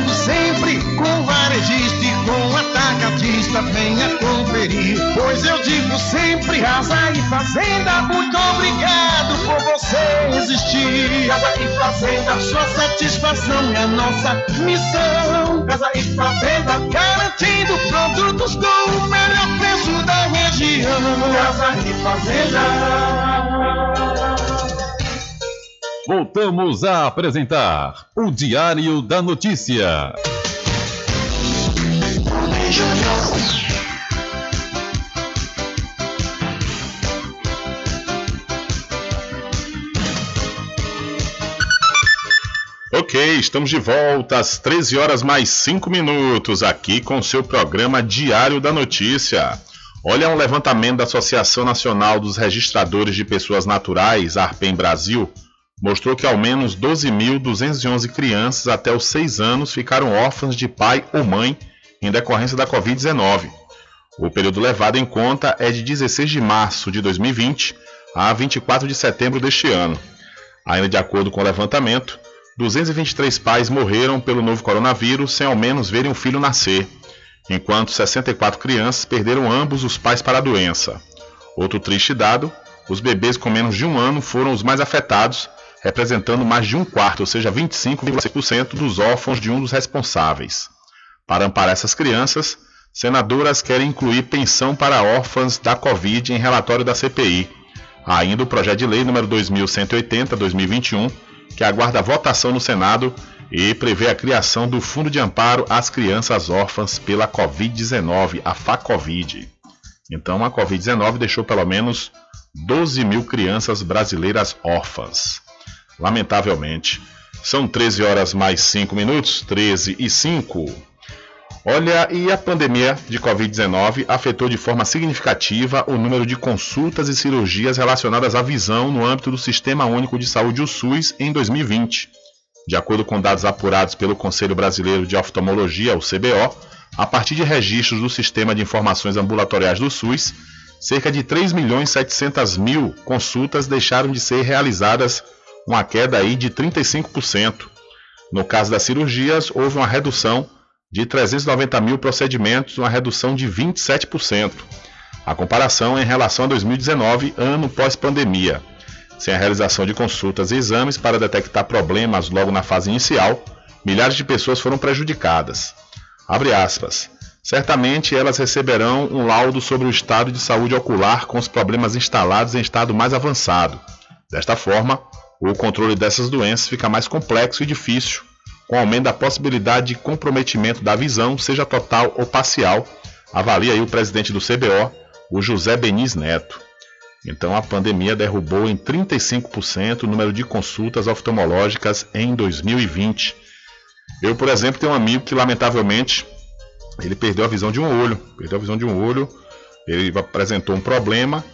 Atuando sempre com varejista e com atacadista, venha conferir. Pois eu digo sempre, Casa e Fazenda, muito obrigado por você existir. Casa e Fazenda, sua satisfação é a nossa missão. Casa e Fazenda, garantindo produtos com o melhor preço da região. Casa e Fazenda. Voltamos a apresentar o Diário da Notícia. Ok, estamos de volta às 13 horas mais 5 minutos, aqui com seu programa Diário da Notícia. Olha um levantamento da Associação Nacional dos Registradores de Pessoas Naturais, ARPEM Brasil, mostrou que ao menos 12.211 crianças até os 6 anos ficaram órfãs de pai ou mãe em decorrência da Covid-19. O período levado em conta é de 16 de março de 2020 a 24 de setembro deste ano. Ainda de acordo com o levantamento, 223 pais morreram pelo novo coronavírus sem ao menos verem o filho nascer, enquanto 64 crianças perderam ambos os pais para a doença. Outro triste dado: os bebês com menos de um ano foram os mais afetados, representando mais de um quarto, ou seja, 25,5% dos órfãos de um dos responsáveis. Para amparar essas crianças, senadoras querem incluir pensão para órfãs da Covid em relatório da CPI. Há ainda o projeto de lei número 2180/2021, que aguarda votação no Senado e prevê a criação do Fundo de Amparo às Crianças Órfãs pela Covid-19, a FACOVID. Então, a Covid-19 deixou pelo menos 12 mil crianças brasileiras órfãs. Lamentavelmente. São 13 horas mais 5 minutos, 13 e 5. Olha, e a pandemia de Covid-19 afetou de forma significativa o número de consultas e cirurgias relacionadas à visão no âmbito do Sistema Único de Saúde, o SUS, em 2020. De acordo com dados apurados pelo Conselho Brasileiro de Oftalmologia, o CBO, a partir de registros do Sistema de Informações Ambulatoriais do SUS, cerca de 3 milhões 700 mil consultas deixaram de ser realizadas, uma queda aí de 35%. No caso das cirurgias, houve uma redução de 390 mil procedimentos, uma redução de 27%. A comparação é em relação a 2019, ano pós-pandemia. Sem a realização de consultas e exames para detectar problemas logo na fase inicial, milhares de pessoas foram prejudicadas. Abre aspas. Certamente elas receberão um laudo sobre o estado de saúde ocular com os problemas instalados em estado mais avançado. Desta forma, o controle dessas doenças fica mais complexo e difícil, com aumento da possibilidade de comprometimento da visão, seja total ou parcial, avalia aí o presidente do CBO, o José Beniz Neto. Então a pandemia derrubou em 35% o número de consultas oftalmológicas em 2020. Eu, por exemplo, tenho um amigo que lamentavelmente ele perdeu a visão de um olho, perdeu a visão de um olho, ele apresentou um problema,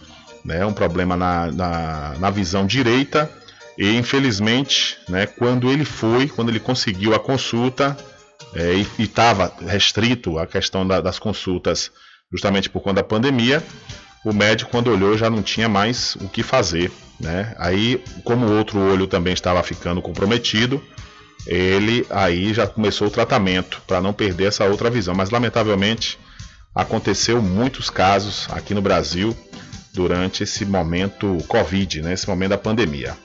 né, um problema na, na, na visão direita, e infelizmente, né, quando ele foi, quando ele conseguiu a consulta, é, e estava restrito a questão da, das consultas justamente por conta da pandemia, o médico quando olhou já não tinha mais o que fazer, né? Aí, como o outro olho também estava ficando comprometido, ele aí já começou o tratamento para não perder essa outra visão. Mas lamentavelmente aconteceu muitos casos aqui no Brasil durante esse momento Covid, né, esse momento da pandemia.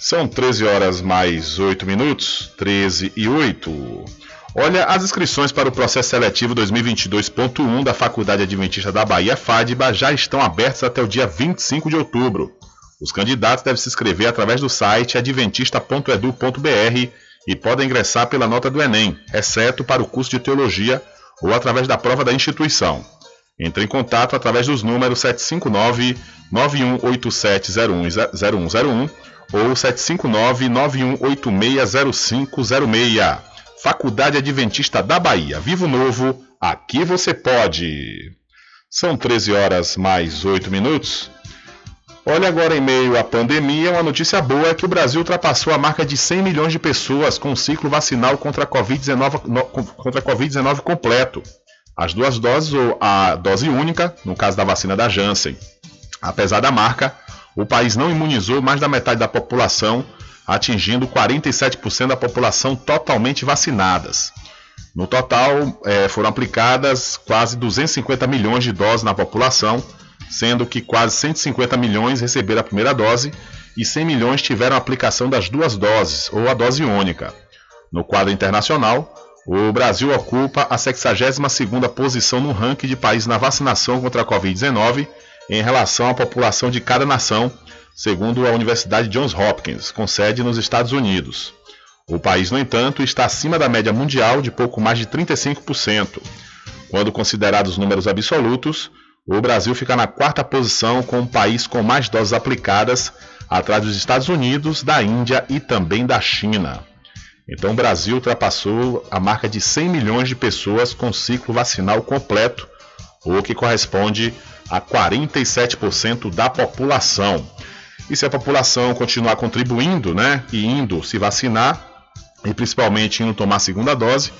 São 13 horas mais 8 minutos, 13 e 8. Olha, as inscrições para o processo seletivo 2022.1 da Faculdade Adventista da Bahia, FADBA, já estão abertas até o dia 25 de outubro. Os candidatos devem se inscrever através do site adventista.edu.br e podem ingressar pela nota do Enem, exceto para o curso de teologia ou através da prova da instituição. Entre em contato através dos números 759 91870101 ou 759 91860506. Faculdade Adventista da Bahia. Vivo Novo, aqui você pode. São 13 horas mais 8 minutos. Olha agora em meio à pandemia, uma notícia boa é que o Brasil ultrapassou a marca de 100 milhões de pessoas com ciclo vacinal contra a Covid-19 contra COVID completo. As duas doses ou a dose única, no caso da vacina da Janssen. Apesar da marca, o país não imunizou mais da metade da população atingindo 47% da população totalmente vacinadas. No total, é, foram aplicadas quase 250 milhões de doses na população, sendo que quase 150 milhões receberam a primeira dose e 100 milhões tiveram a aplicação das duas doses, ou a dose única. No quadro internacional, o Brasil ocupa a 62ª posição no ranking de países na vacinação contra a Covid-19 em relação à população de cada nação, segundo a Universidade Johns Hopkins, com sede nos Estados Unidos. O país, no entanto, está acima da média mundial de pouco mais de 35%. Quando considerados os números absolutos, o Brasil fica na quarta posição como o país com mais doses aplicadas, atrás dos Estados Unidos, da Índia e também da China. Então, o Brasil ultrapassou a marca de 100 milhões de pessoas com ciclo vacinal completo, o que corresponde a 47% da população. E se a população continuar contribuindo, né, e indo se vacinar, e principalmente indo tomar a segunda dose,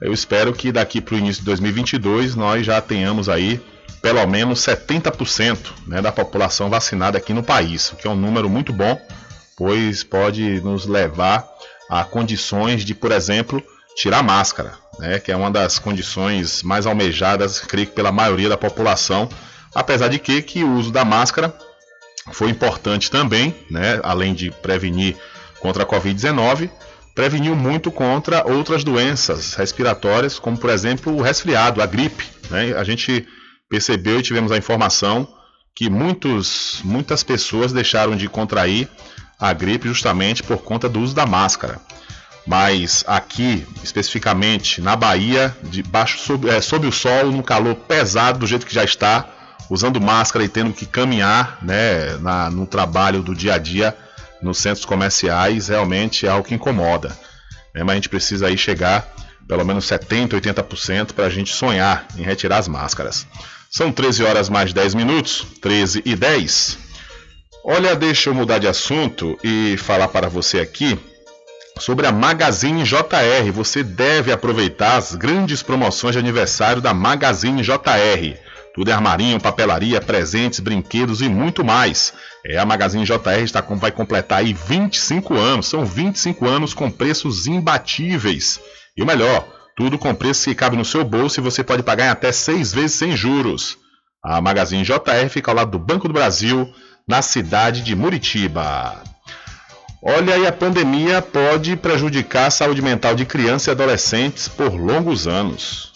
eu espero que daqui para o início de 2022 nós já tenhamos aí pelo menos 70% né, da população vacinada aqui no país, o que é um número muito bom, pois pode nos levar a condições de, por exemplo, tirar máscara, né, que é uma das condições mais almejadas, creio que pela maioria da população, apesar de que, que o uso da máscara foi importante também, né, além de prevenir contra a Covid-19, preveniu muito contra outras doenças respiratórias, como por exemplo o resfriado, a gripe. Né? A gente percebeu e tivemos a informação que muitos, muitas pessoas deixaram de contrair a gripe justamente por conta do uso da máscara. Mas aqui, especificamente na Bahia, debaixo sob, é, sob o sol, no calor pesado do jeito que já está, usando máscara e tendo que caminhar né, na, no trabalho do dia a dia nos centros comerciais, realmente é algo que incomoda. Né? Mas a gente precisa aí chegar pelo menos 70%, 80% para a gente sonhar em retirar as máscaras. São 13 horas mais 10 minutos, 13 e 10. Olha, deixa eu mudar de assunto e falar para você aqui sobre a Magazine JR. Você deve aproveitar as grandes promoções de aniversário da Magazine JR. Tudo é armarinho, papelaria, presentes, brinquedos e muito mais. É, a Magazine JR está, vai completar aí 25 anos. São 25 anos com preços imbatíveis. E o melhor, tudo com preço que cabe no seu bolso e você pode pagar em até seis vezes sem juros. A Magazine JR fica ao lado do Banco do Brasil, na cidade de Muritiba. Olha, aí a pandemia pode prejudicar a saúde mental de crianças e adolescentes por longos anos.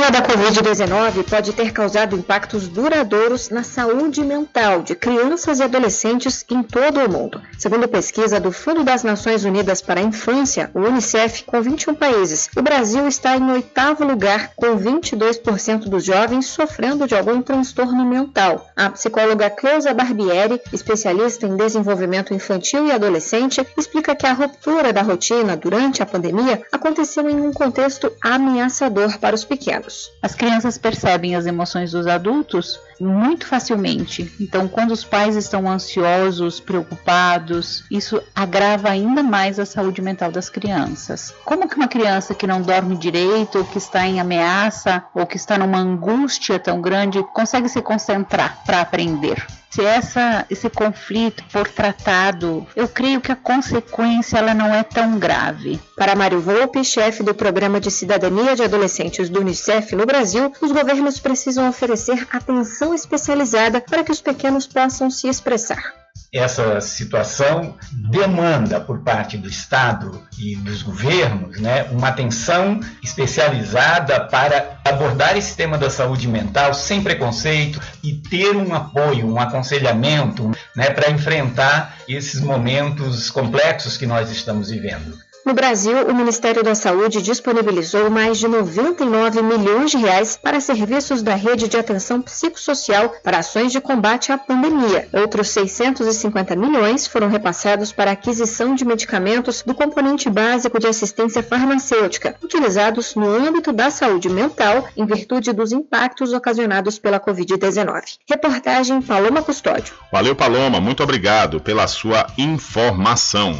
Pandemia da Covid-19 pode ter causado impactos duradouros na saúde mental de crianças e adolescentes em todo o mundo. Segundo pesquisa do Fundo das Nações Unidas para a Infância, o UNICEF, com 21 países, o Brasil está em oitavo lugar, com 22% dos jovens sofrendo de algum transtorno mental. A psicóloga Cleusa Barbieri, especialista em desenvolvimento infantil e adolescente, explica que a ruptura da rotina durante a pandemia aconteceu em um contexto ameaçador para os pequenos. As crianças percebem as emoções dos adultos muito facilmente. Então, quando os pais estão ansiosos, preocupados, isso agrava ainda mais a saúde mental das crianças. Como que uma criança que não dorme direito, ou que está em ameaça, ou que está numa angústia tão grande, consegue se concentrar para aprender? Se essa, esse conflito for tratado, eu creio que a consequência ela não é tão grave. Para Mário Volpe, chefe do Programa de Cidadania de Adolescentes do Unicef no Brasil, os governos precisam oferecer atenção especializada para que os pequenos possam se expressar essa situação demanda por parte do Estado e dos governos né, uma atenção especializada para abordar esse tema da saúde mental sem preconceito e ter um apoio, um aconselhamento né, para enfrentar esses momentos complexos que nós estamos vivendo. No Brasil, o Ministério da Saúde disponibilizou mais de 99 milhões de reais para serviços da rede de atenção psicossocial para ações de combate à pandemia. Outros 650 milhões foram repassados para aquisição de medicamentos do componente básico de assistência farmacêutica, utilizados no âmbito da saúde mental em virtude dos impactos ocasionados pela Covid-19. Reportagem Paloma Custódio. Valeu, Paloma. Muito obrigado pela sua informação.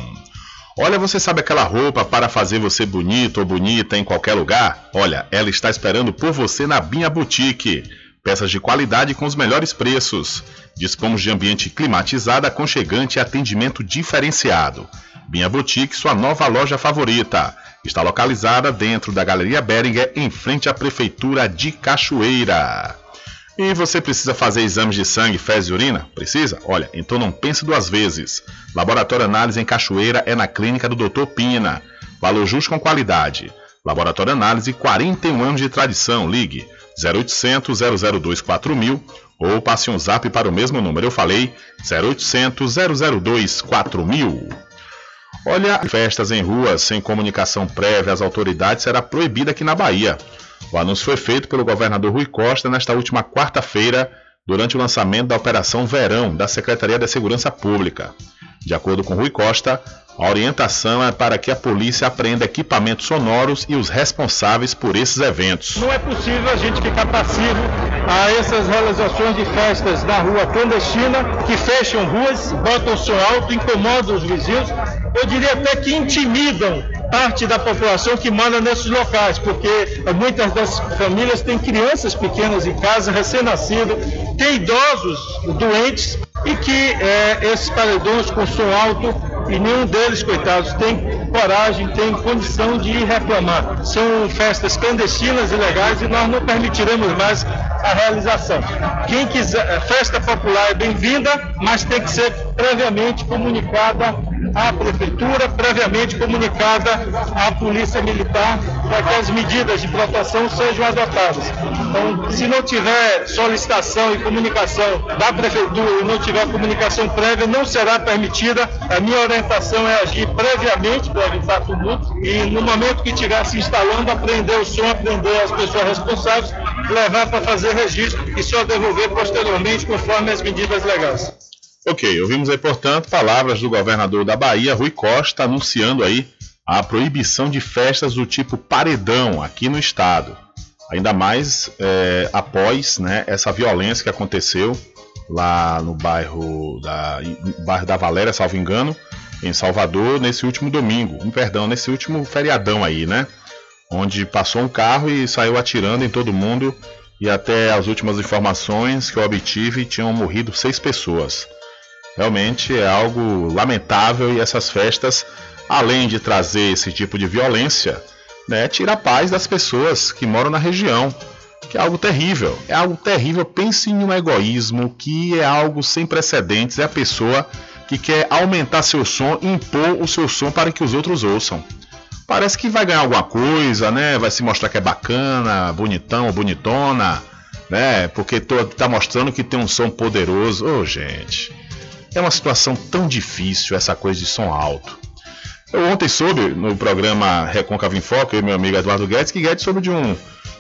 Olha, você sabe aquela roupa para fazer você bonito ou bonita em qualquer lugar? Olha, ela está esperando por você na Binha Boutique. Peças de qualidade com os melhores preços. Dispomos de ambiente climatizado, aconchegante e atendimento diferenciado. Binha Boutique, sua nova loja favorita. Está localizada dentro da Galeria Beringer, em frente à Prefeitura de Cachoeira. E você precisa fazer exames de sangue, fezes e urina? Precisa? Olha, então não pense duas vezes. Laboratório Análise em Cachoeira é na clínica do Dr. Pina. Valor justo com qualidade. Laboratório Análise, 41 anos de tradição. Ligue 0800 002 4000 ou passe um zap para o mesmo número. Eu falei 0800 002 4000. Olha, festas em ruas sem comunicação prévia às autoridades será proibida aqui na Bahia. O anúncio foi feito pelo governador Rui Costa nesta última quarta-feira, durante o lançamento da Operação Verão da Secretaria da Segurança Pública. De acordo com Rui Costa, a orientação é para que a polícia apreenda equipamentos sonoros e os responsáveis por esses eventos. Não é possível a gente ficar passivo a essas realizações de festas na rua clandestina, que fecham ruas, botam som alto, incomodam os vizinhos, eu diria até que intimidam parte da população que mora nesses locais, porque muitas das famílias têm crianças pequenas em casa, recém-nascidos, tem idosos doentes e que é, esses paredões com som alto e nenhum deles, coitados, tem coragem, tem condição de ir reclamar. São festas clandestinas e legais e nós não permitiremos mais a realização. Quem quiser, festa popular é bem-vinda, mas tem que ser previamente comunicada à prefeitura, previamente comunicada à polícia militar, para que as medidas de proteção sejam adotadas. Então, se não tiver solicitação e comunicação da prefeitura e não tiver comunicação prévia, não será permitida. A minha orientação é agir previamente para evitar tumulto e no momento que estiver se instalando, aprender o som, aprender as pessoas responsáveis, levar para fazer registro e só devolver posteriormente conforme as medidas legais. Ok, ouvimos aí, portanto, palavras do governador da Bahia, Rui Costa, anunciando aí a proibição de festas do tipo paredão aqui no estado. Ainda mais é, após né, essa violência que aconteceu lá no bairro da, bairro da Valéria, salvo engano, em Salvador, nesse último domingo. Um perdão, nesse último feriadão aí, né? Onde passou um carro e saiu atirando em todo mundo. E até as últimas informações que eu obtive, tinham morrido seis pessoas. Realmente é algo lamentável e essas festas, além de trazer esse tipo de violência, né, tira a paz das pessoas que moram na região, que é algo terrível. É algo terrível. Pense em um egoísmo que é algo sem precedentes. É a pessoa que quer aumentar seu som e impor o seu som para que os outros ouçam. Parece que vai ganhar alguma coisa, né? Vai se mostrar que é bacana, bonitão ou bonitona, né? Porque tá mostrando que tem um som poderoso. Ô, oh, gente. É uma situação tão difícil essa coisa de som alto. Eu ontem soube no programa Recôncavo em Foco, eu e meu amigo Eduardo Guedes, que Guedes soube de um,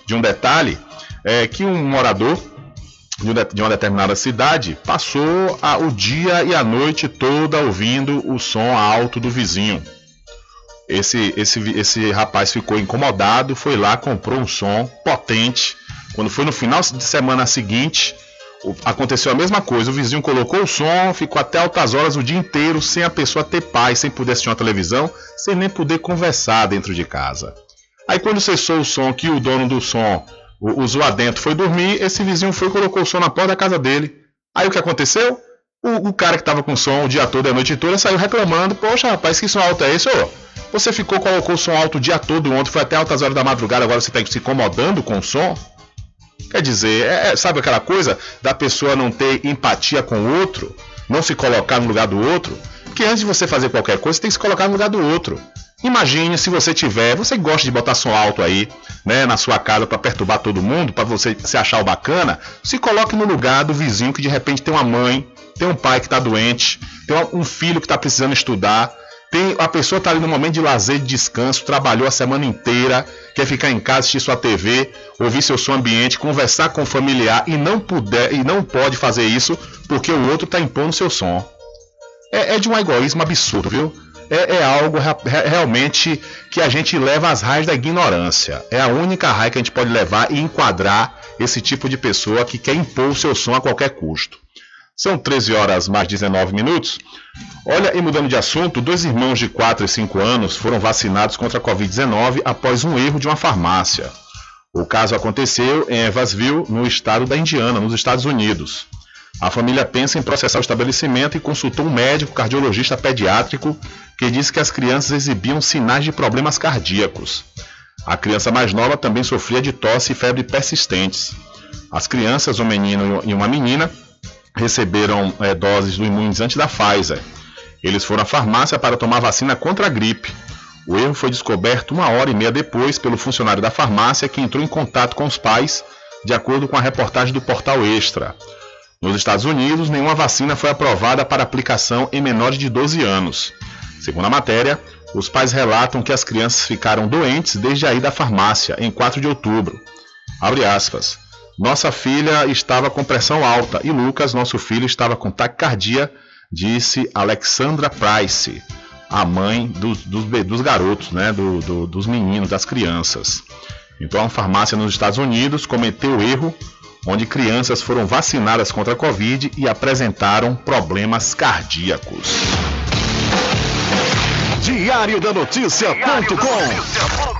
de um detalhe é, que um morador de uma determinada cidade passou a, o dia e a noite toda ouvindo o som alto do vizinho. Esse, esse, esse rapaz ficou incomodado, foi lá, comprou um som potente. Quando foi no final de semana seguinte, aconteceu a mesma coisa. O vizinho colocou o som, ficou até altas horas o dia inteiro sem a pessoa ter paz, sem poder assistir uma televisão, sem nem poder conversar dentro de casa. Aí quando cessou o som, que o dono do som usou adentro foi dormir, esse vizinho foi e colocou o som na porta da casa dele. Aí o que aconteceu? O, o cara que estava com som o dia todo, a noite toda, saiu reclamando: Poxa, rapaz, que som alto é esse? Ô, você ficou, colocou o som alto o dia todo ontem, foi até altas horas da madrugada, agora você está se incomodando com o som? Quer dizer, é, é, sabe aquela coisa da pessoa não ter empatia com o outro, não se colocar no lugar do outro? Porque antes de você fazer qualquer coisa, você tem que se colocar no lugar do outro. Imagine se você tiver, você gosta de botar som alto aí, né, na sua casa para perturbar todo mundo, para você se achar o bacana, se coloque no lugar do vizinho que de repente tem uma mãe, tem um pai que está doente, tem um filho que está precisando estudar, tem a pessoa está ali no momento de lazer, de descanso, trabalhou a semana inteira, quer ficar em casa, assistir sua TV, ouvir seu som ambiente, conversar com o familiar e não puder e não pode fazer isso porque o outro está impondo seu som. É, é de um egoísmo absurdo, viu? é, é algo realmente que a gente leva às raias da ignorância. É a única raia que a gente pode levar e enquadrar esse tipo de pessoa que quer impor o seu som a qualquer custo. São 13 horas mais 19 minutos. Olha, e mudando de assunto, dois irmãos de 4 e 5 anos foram vacinados contra a Covid-19 após um erro de uma farmácia. O caso aconteceu em Evansville, no estado da Indiana, nos Estados Unidos. A família pensa em processar o estabelecimento e consultou um médico cardiologista pediátrico que disse que as crianças exibiam sinais de problemas cardíacos. A criança mais nova também sofria de tosse e febre persistentes. As crianças, um menino e uma menina, receberam é, doses do imunizante da Pfizer. Eles foram à farmácia para tomar vacina contra a gripe. O erro foi descoberto uma hora e meia depois pelo funcionário da farmácia que entrou em contato com os pais, de acordo com a reportagem do portal Extra. Nos Estados Unidos, nenhuma vacina foi aprovada para aplicação em menores de 12 anos. Segundo a matéria, os pais relatam que as crianças ficaram doentes desde a ida à farmácia, em 4 de outubro. Abre aspas. Nossa filha estava com pressão alta e Lucas, nosso filho, estava com taquicardia, disse Alexandra Price, a mãe dos, dos, dos garotos, né, do, do, dos meninos, das crianças. Então, a farmácia nos Estados Unidos cometeu erro onde crianças foram vacinadas contra a Covid e apresentaram problemas cardíacos. Diário da Notícia.com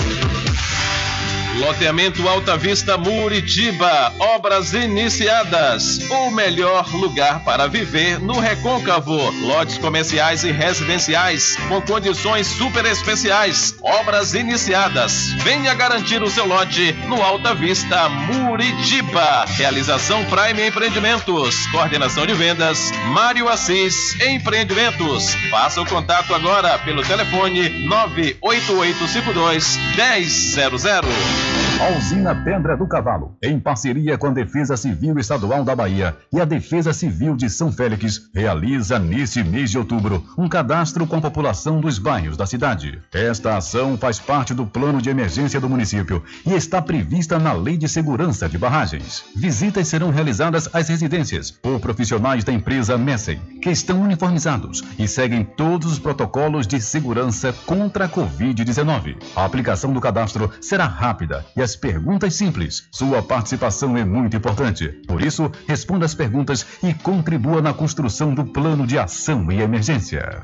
Loteamento Alta Vista Muritiba, obras iniciadas. O melhor lugar para viver no Recôncavo. Lotes comerciais e residenciais com condições super especiais. Obras iniciadas. Venha garantir o seu lote no Alta Vista Muritiba. Realização Prime Empreendimentos. Coordenação de vendas Mário Assis Empreendimentos. Faça o contato agora pelo telefone 98852 1000. Bye. A usina Pedra do Cavalo, em parceria com a Defesa Civil Estadual da Bahia e a Defesa Civil de São Félix, realiza neste mês de outubro um cadastro com a população dos bairros da cidade. Esta ação faz parte do plano de emergência do município e está prevista na Lei de Segurança de Barragens. Visitas serão realizadas às residências por profissionais da empresa Messen, que estão uniformizados e seguem todos os protocolos de segurança contra a Covid-19. A aplicação do cadastro será rápida e as perguntas simples. Sua participação é muito importante. Por isso, responda as perguntas e contribua na construção do plano de ação e emergência.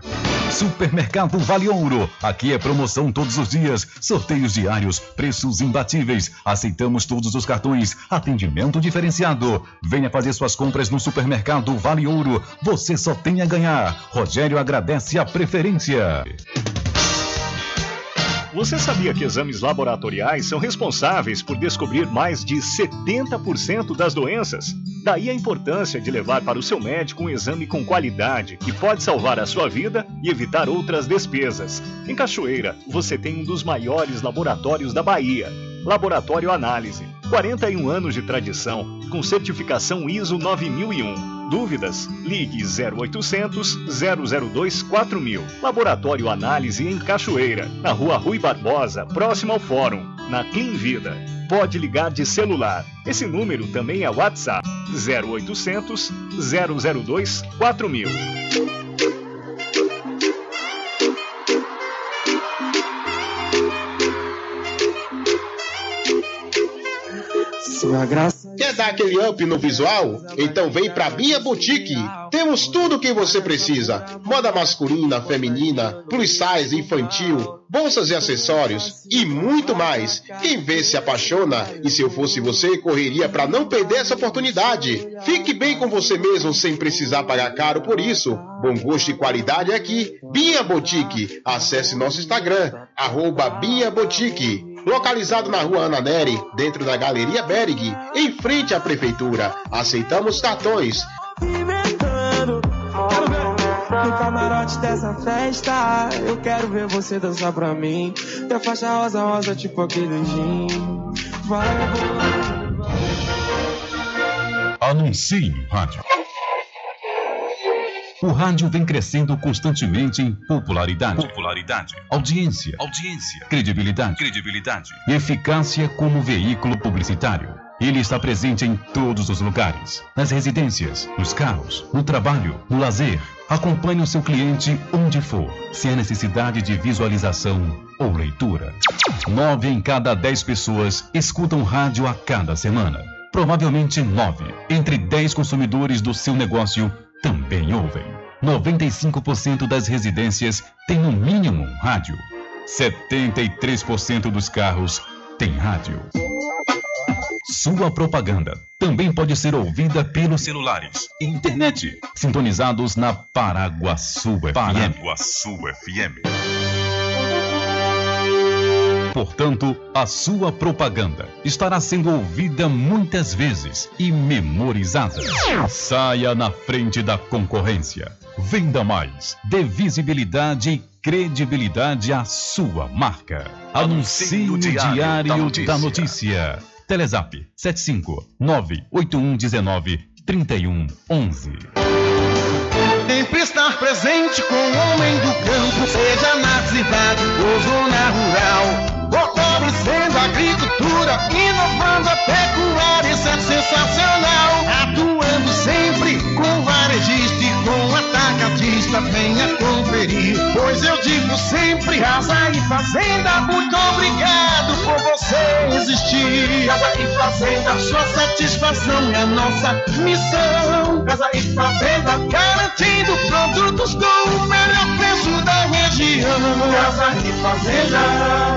Supermercado Vale Ouro. Aqui é promoção todos os dias, sorteios diários, preços imbatíveis. Aceitamos todos os cartões, atendimento diferenciado. Venha fazer suas compras no Supermercado Vale Ouro. Você só tem a ganhar. Rogério agradece a preferência. Você sabia que exames laboratoriais são responsáveis por descobrir mais de 70% das doenças? Daí a importância de levar para o seu médico um exame com qualidade que pode salvar a sua vida e evitar outras despesas. Em Cachoeira, você tem um dos maiores laboratórios da Bahia. Laboratório Análise. 41 anos de tradição, com certificação ISO 9001. Dúvidas? Ligue 0800 002 4000. Laboratório Análise em Cachoeira, na Rua Rui Barbosa, próximo ao Fórum, na Clean Vida. Pode ligar de celular. Esse número também é WhatsApp 0800 002 4000. Sua graça. Quer dar aquele up no visual? Então vem pra Bia Boutique. Temos tudo o que você precisa: moda masculina, feminina, plus size, infantil, bolsas e acessórios e muito mais. Quem vê se apaixona e se eu fosse você, correria para não perder essa oportunidade. Fique bem com você mesmo sem precisar pagar caro por isso. Bom gosto e qualidade é aqui. Bia Boutique. Acesse nosso Instagram, arroba Bia Boutique. Localizado na rua Ana Neri, dentro da Galeria Berg, em frente à Prefeitura. Aceitamos cartões. No camarote dessa festa, eu quero ver você dançar pra mim. Teu faixa rosa, rosa, tipo aquele gin. Vai, Anuncie no rádio. O rádio vem crescendo constantemente em popularidade, popularidade, audiência, audiência, credibilidade, credibilidade. Eficácia como veículo publicitário. Ele está presente em todos os lugares, nas residências, nos carros, no trabalho, no lazer. Acompanhe o seu cliente onde for, se há necessidade de visualização ou leitura. Nove em cada dez pessoas escutam rádio a cada semana. Provavelmente nove. Entre dez consumidores do seu negócio também ouvem. 95% das residências têm no mínimo um rádio. 73% dos carros têm rádio. Sua propaganda também pode ser ouvida pelos celulares e internet, sintonizados na Paraguaçu FM. Paraguaçu FM. Portanto, a sua propaganda estará sendo ouvida muitas vezes e memorizada. Saia na frente da concorrência. Venda mais. Dê visibilidade e credibilidade à sua marca. Anuncie no Diário da Notícia. Telezap 75 98119 3111. Sempre estar presente com o homem do campo, seja na cidade ou zona rural. A agricultura, inovando a pecuária, isso é sensacional. Atuando sempre com varejista e com atacadista, venha conferir. Pois eu digo sempre, Casa e Fazenda, muito obrigado por você existir. Casa e Fazenda, sua satisfação é nossa missão. Casa e Fazenda, garantindo produtos com o melhor preço da região. Casa e Fazenda.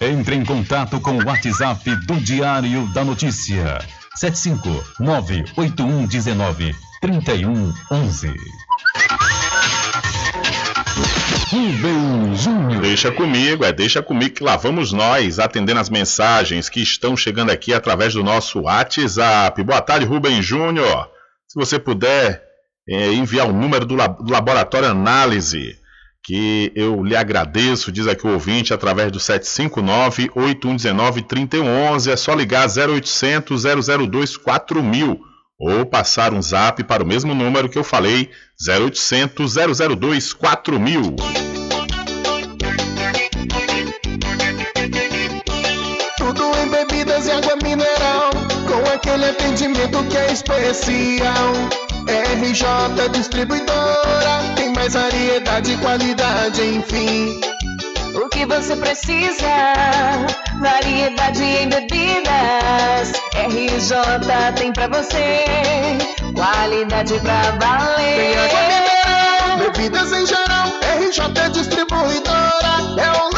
Entre em contato com o WhatsApp do Diário da Notícia. 759-8119-3111. Rubem Júnior. Deixa comigo, é deixa comigo que lá vamos nós atendendo as mensagens que estão chegando aqui através do nosso WhatsApp. Boa tarde, Rubem Júnior. Se você puder é, enviar o número do, do Laboratório Análise que eu lhe agradeço, diz aqui o ouvinte, através do 759-8119-3111. É só ligar 0800 002 4000 ou passar um zap para o mesmo número que eu falei, 0800 002 4000. Tudo em bebidas e água mineral, com aquele atendimento que é especial. RJ Distribuidora, tem mais variedade e qualidade, enfim. O que você precisa? Variedade em bebidas. RJ tem pra você. Qualidade pra valer. Tem água mineral, bebidas em geral. RJ Distribuidora é o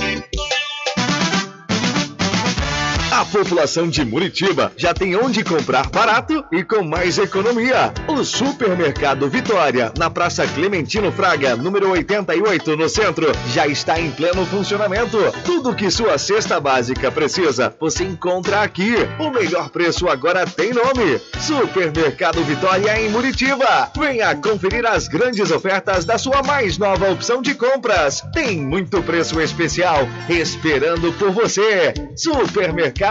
Thank you. A população de Muritiba já tem onde comprar barato e com mais economia. O Supermercado Vitória, na Praça Clementino Fraga, número 88, no centro, já está em pleno funcionamento. Tudo que sua cesta básica precisa, você encontra aqui. O melhor preço agora tem nome: Supermercado Vitória em Muritiba. Venha conferir as grandes ofertas da sua mais nova opção de compras. Tem muito preço especial esperando por você. Supermercado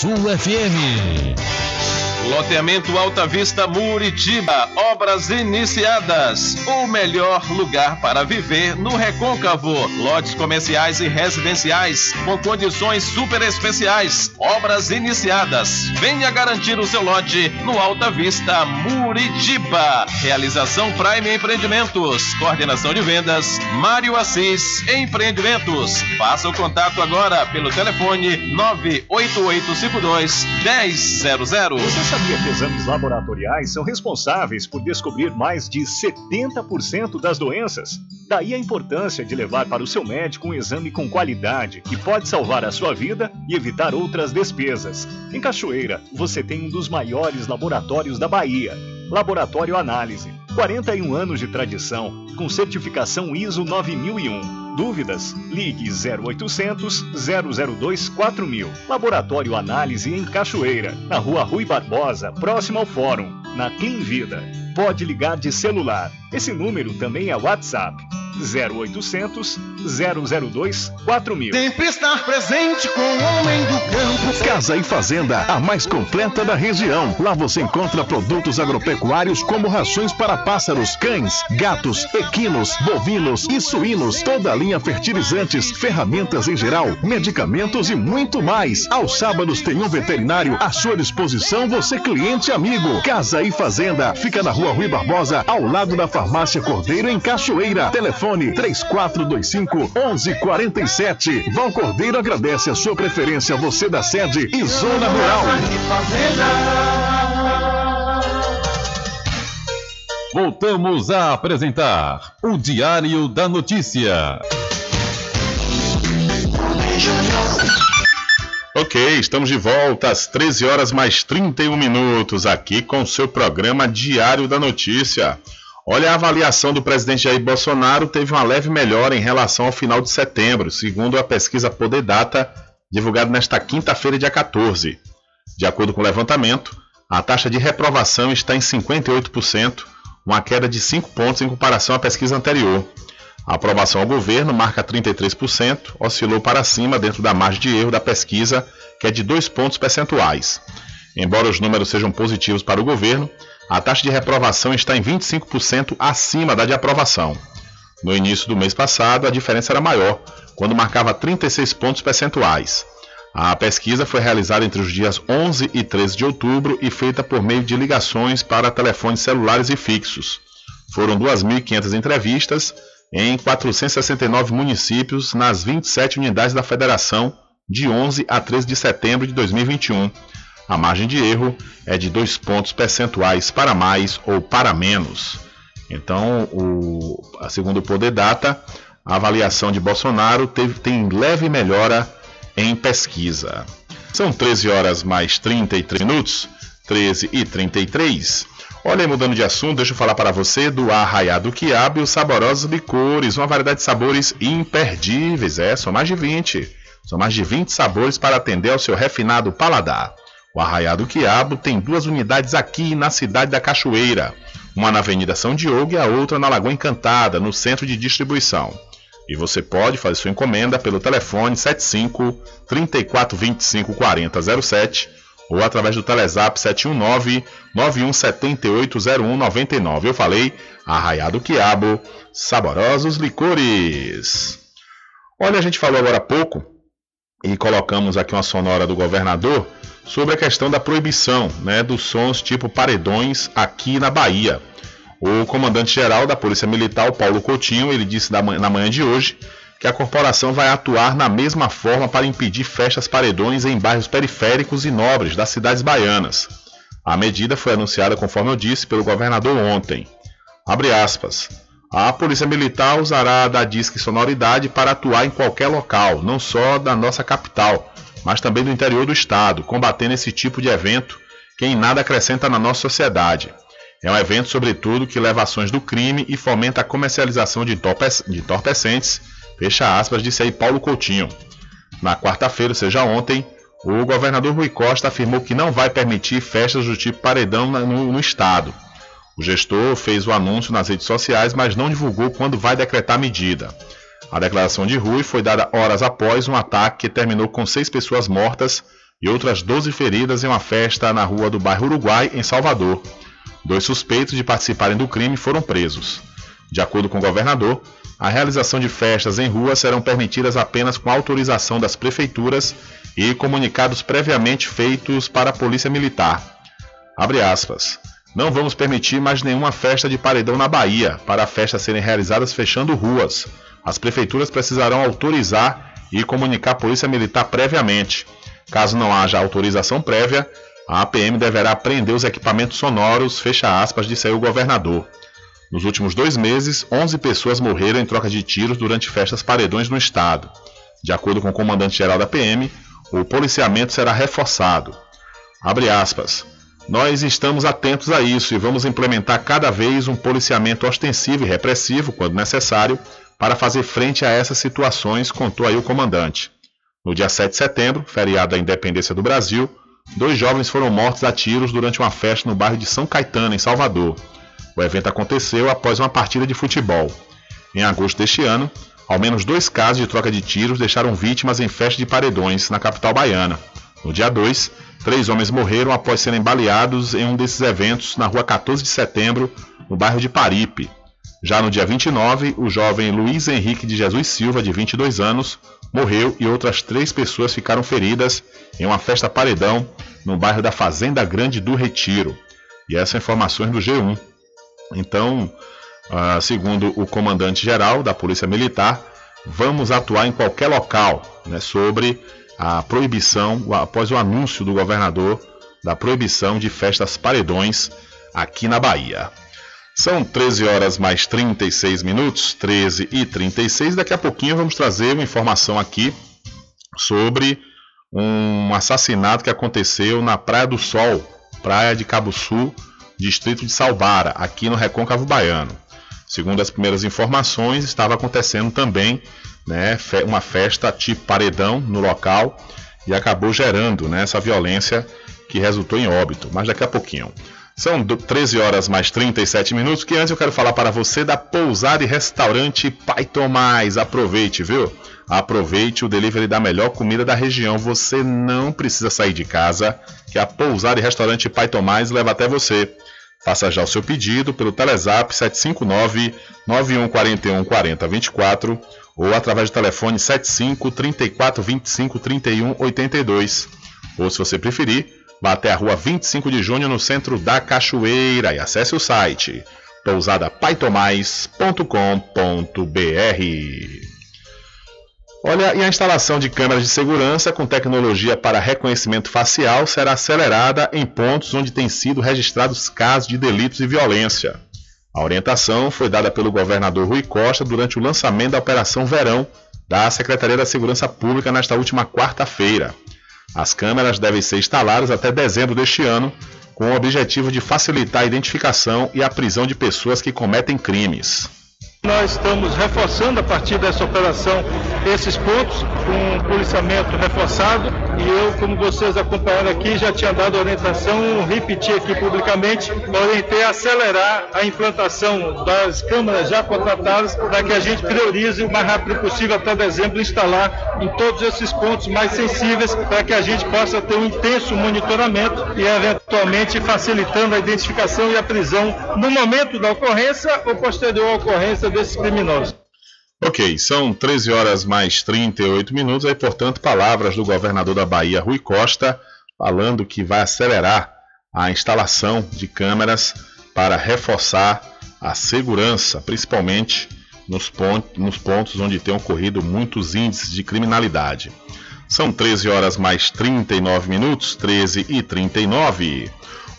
FM. Loteamento Alta Vista Muritiba, obras iniciadas. O melhor lugar para viver no Recôncavo. Lotes comerciais e residenciais com condições super especiais. Obras iniciadas. Venha garantir o seu lote no Alta Vista Muritiba. Realização Prime Empreendimentos. Coordenação de vendas Mário Assis Empreendimentos. Faça o contato agora pelo telefone 98852 1000. Sabia que exames laboratoriais são responsáveis por descobrir mais de 70% das doenças? Daí a importância de levar para o seu médico um exame com qualidade que pode salvar a sua vida e evitar outras despesas. Em Cachoeira, você tem um dos maiores laboratórios da Bahia. Laboratório Análise. 41 anos de tradição, com certificação ISO 9001. Dúvidas? Ligue 0800 002 4000. Laboratório Análise em Cachoeira, na Rua Rui Barbosa, próximo ao Fórum, na Clean Vida. Pode ligar de celular. Esse número também é WhatsApp. 0800 002 4000. Sempre estar presente com o homem do campo. Casa e Fazenda, a mais completa da região. Lá você encontra produtos agropecuários como rações para pássaros, cães, gatos, equinos, bovinos e suínos, toda a linha fertilizantes, ferramentas em geral, medicamentos e muito mais. Aos sábados tem um veterinário à sua disposição, você cliente amigo. Casa e Fazenda, fica na Rua Rui Barbosa, ao lado da Farmácia Cordeiro em Cachoeira. Telefone 3425 1147. Val Cordeiro agradece a sua preferência, você da sede e Zona Rural. Voltamos a apresentar o Diário da Notícia. Ok, estamos de volta às 13 horas mais 31 minutos aqui com o seu programa Diário da Notícia. Olha, a avaliação do presidente Jair Bolsonaro teve uma leve melhora em relação ao final de setembro, segundo a pesquisa Poder Data, divulgada nesta quinta-feira, dia 14. De acordo com o levantamento, a taxa de reprovação está em 58%, uma queda de 5 pontos em comparação à pesquisa anterior. A aprovação ao governo marca 33%, oscilou para cima dentro da margem de erro da pesquisa, que é de 2 pontos percentuais. Embora os números sejam positivos para o governo, a taxa de reprovação está em 25% acima da de aprovação. No início do mês passado, a diferença era maior, quando marcava 36 pontos percentuais. A pesquisa foi realizada entre os dias 11 e 13 de outubro e feita por meio de ligações para telefones celulares e fixos. Foram 2.500 entrevistas em 469 municípios nas 27 unidades da federação de 11 a 13 de setembro de 2021. A margem de erro é de dois pontos percentuais para mais ou para menos. Então, o, segundo o Poder Data, a avaliação de Bolsonaro teve, tem leve melhora em pesquisa. São 13 horas mais 33 minutos, 13 e 33. Olha, mudando de assunto, deixa eu falar para você do Arraiado Quiabo e os saborosos licores, uma variedade de sabores imperdíveis, é, são mais de 20. São mais de 20 sabores para atender ao seu refinado paladar. O Arraiado Quiabo tem duas unidades aqui na cidade da Cachoeira, uma na Avenida São Diogo e a outra na Lagoa Encantada, no centro de distribuição. E você pode fazer sua encomenda pelo telefone 75 3425 4007 ou através do Telezap 719 91780199. Eu falei Arraiado Quiabo, saborosos licores. Olha, a gente falou agora há pouco e colocamos aqui uma sonora do governador sobre a questão da proibição né, dos sons tipo paredões aqui na Bahia. O comandante-geral da Polícia Militar, Paulo Coutinho, ele disse na manhã de hoje que a corporação vai atuar na mesma forma para impedir festas paredões em bairros periféricos e nobres das cidades baianas. A medida foi anunciada, conforme eu disse, pelo governador ontem. Abre aspas. A Polícia Militar usará da disque sonoridade para atuar em qualquer local, não só da nossa capital, mas também do interior do estado, combatendo esse tipo de evento que em nada acrescenta na nossa sociedade. É um evento, sobretudo, que leva ações do crime e fomenta a comercialização de entorpecentes Fecha aspas, disse aí Paulo Coutinho. Na quarta-feira, ou seja, ontem, o governador Rui Costa afirmou que não vai permitir festas do tipo paredão no, no estado. O gestor fez o anúncio nas redes sociais, mas não divulgou quando vai decretar a medida. A declaração de Rui foi dada horas após um ataque que terminou com seis pessoas mortas e outras 12 feridas em uma festa na rua do bairro Uruguai, em Salvador. Dois suspeitos de participarem do crime foram presos. De acordo com o governador, a realização de festas em rua serão permitidas apenas com autorização das prefeituras e comunicados previamente feitos para a Polícia Militar. Abre aspas. Não vamos permitir mais nenhuma festa de paredão na Bahia, para festas serem realizadas fechando ruas. As prefeituras precisarão autorizar e comunicar a Polícia Militar previamente. Caso não haja autorização prévia, a APM deverá prender os equipamentos sonoros, fecha aspas, disse aí o governador. Nos últimos dois meses, 11 pessoas morreram em troca de tiros durante festas paredões no estado. De acordo com o comandante-geral da PM, o policiamento será reforçado. Abre aspas. Nós estamos atentos a isso e vamos implementar cada vez um policiamento ostensivo e repressivo, quando necessário, para fazer frente a essas situações, contou aí o comandante. No dia 7 de setembro, feriado da independência do Brasil, dois jovens foram mortos a tiros durante uma festa no bairro de São Caetano, em Salvador. O evento aconteceu após uma partida de futebol. Em agosto deste ano, ao menos dois casos de troca de tiros deixaram vítimas em festa de paredões na capital baiana. No dia 2, três homens morreram após serem baleados em um desses eventos na rua 14 de setembro, no bairro de Paripe. Já no dia 29, o jovem Luiz Henrique de Jesus Silva, de 22 anos, morreu e outras três pessoas ficaram feridas em uma festa paredão no bairro da Fazenda Grande do Retiro. E essas informações do G1. Então, uh, segundo o comandante-geral da Polícia Militar, vamos atuar em qualquer local né, sobre a proibição, após o anúncio do governador da proibição de festas paredões aqui na Bahia. São 13 horas mais 36 minutos, 13 e 36. Daqui a pouquinho vamos trazer uma informação aqui sobre um assassinato que aconteceu na Praia do Sol, praia de Cabo Sul, distrito de Salbara, aqui no Recôncavo Baiano. Segundo as primeiras informações, estava acontecendo também né, uma festa tipo paredão no local e acabou gerando né, essa violência que resultou em óbito. Mas daqui a pouquinho. São 13 horas mais 37 minutos. Que antes eu quero falar para você da pousada e restaurante Pai Tomás. Aproveite, viu? Aproveite o delivery da melhor comida da região. Você não precisa sair de casa, que a pousada e restaurante Pai Tomás leva até você. Faça já o seu pedido pelo Telezap 759 9141 4024 ou através do telefone 75 34 25 31 82. Ou se você preferir, vá até a rua 25 de junho no centro da Cachoeira e acesse o site pousadapaitomais.com.br. Olha, e a instalação de câmeras de segurança com tecnologia para reconhecimento facial será acelerada em pontos onde têm sido registrados casos de delitos e violência. A orientação foi dada pelo governador Rui Costa durante o lançamento da Operação Verão da Secretaria da Segurança Pública nesta última quarta-feira. As câmeras devem ser instaladas até dezembro deste ano, com o objetivo de facilitar a identificação e a prisão de pessoas que cometem crimes. Nós estamos reforçando a partir dessa operação esses pontos com um policiamento reforçado. E eu, como vocês acompanharam aqui, já tinha dado orientação, repetir aqui publicamente, orientei a acelerar a implantação das câmaras já contratadas para que a gente priorize o mais rápido possível até dezembro instalar em todos esses pontos mais sensíveis para que a gente possa ter um intenso monitoramento e eventualmente facilitando a identificação e a prisão no momento da ocorrência ou posterior à ocorrência desses criminosos. Ok, são 13 horas mais 38 minutos, aí, portanto, palavras do governador da Bahia, Rui Costa, falando que vai acelerar a instalação de câmeras para reforçar a segurança, principalmente nos, pontos, nos pontos onde tem ocorrido muitos índices de criminalidade. São 13 horas mais 39 minutos, 13 e 39.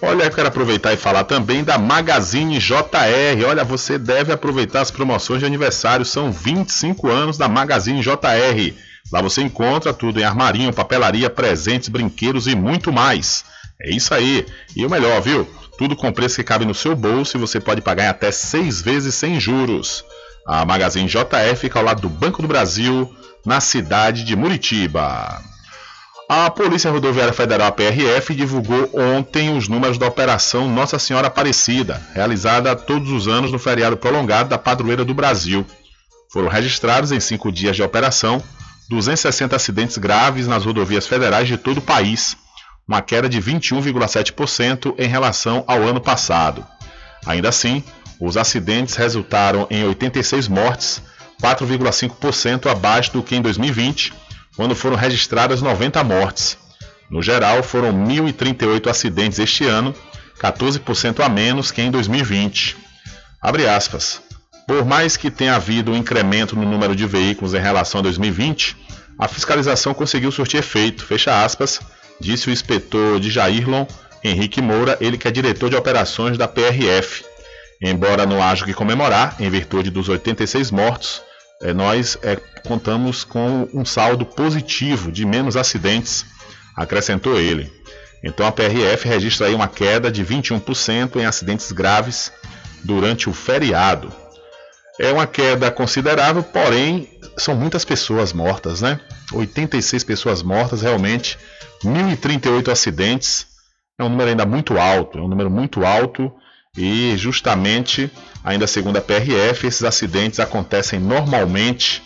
Olha, eu quero aproveitar e falar também da Magazine JR. Olha, você deve aproveitar as promoções de aniversário. São 25 anos da Magazine JR. Lá você encontra tudo em armarinho, papelaria, presentes, brinquedos e muito mais. É isso aí. E o melhor, viu? Tudo com preço que cabe no seu bolso e você pode pagar em até seis vezes sem juros. A Magazine JR fica ao lado do Banco do Brasil, na cidade de Muritiba. A Polícia Rodoviária Federal PRF divulgou ontem os números da Operação Nossa Senhora Aparecida, realizada todos os anos no feriado prolongado da Padroeira do Brasil. Foram registrados em cinco dias de operação 260 acidentes graves nas rodovias federais de todo o país, uma queda de 21,7% em relação ao ano passado. Ainda assim, os acidentes resultaram em 86 mortes, 4,5% abaixo do que em 2020 quando foram registradas 90 mortes. No geral, foram 1.038 acidentes este ano, 14% a menos que em 2020. Abre aspas. Por mais que tenha havido um incremento no número de veículos em relação a 2020, a fiscalização conseguiu surtir efeito, fecha aspas, disse o inspetor de Jairlon, Henrique Moura, ele que é diretor de operações da PRF. Embora não haja que comemorar, em virtude dos 86 mortos, é, nós é, contamos com um saldo positivo de menos acidentes, acrescentou ele. Então a PRF registra aí uma queda de 21% em acidentes graves durante o feriado. É uma queda considerável, porém são muitas pessoas mortas, né? 86 pessoas mortas, realmente 1038 acidentes. É um número ainda muito alto, é um número muito alto e justamente, ainda segundo a PRF, esses acidentes acontecem normalmente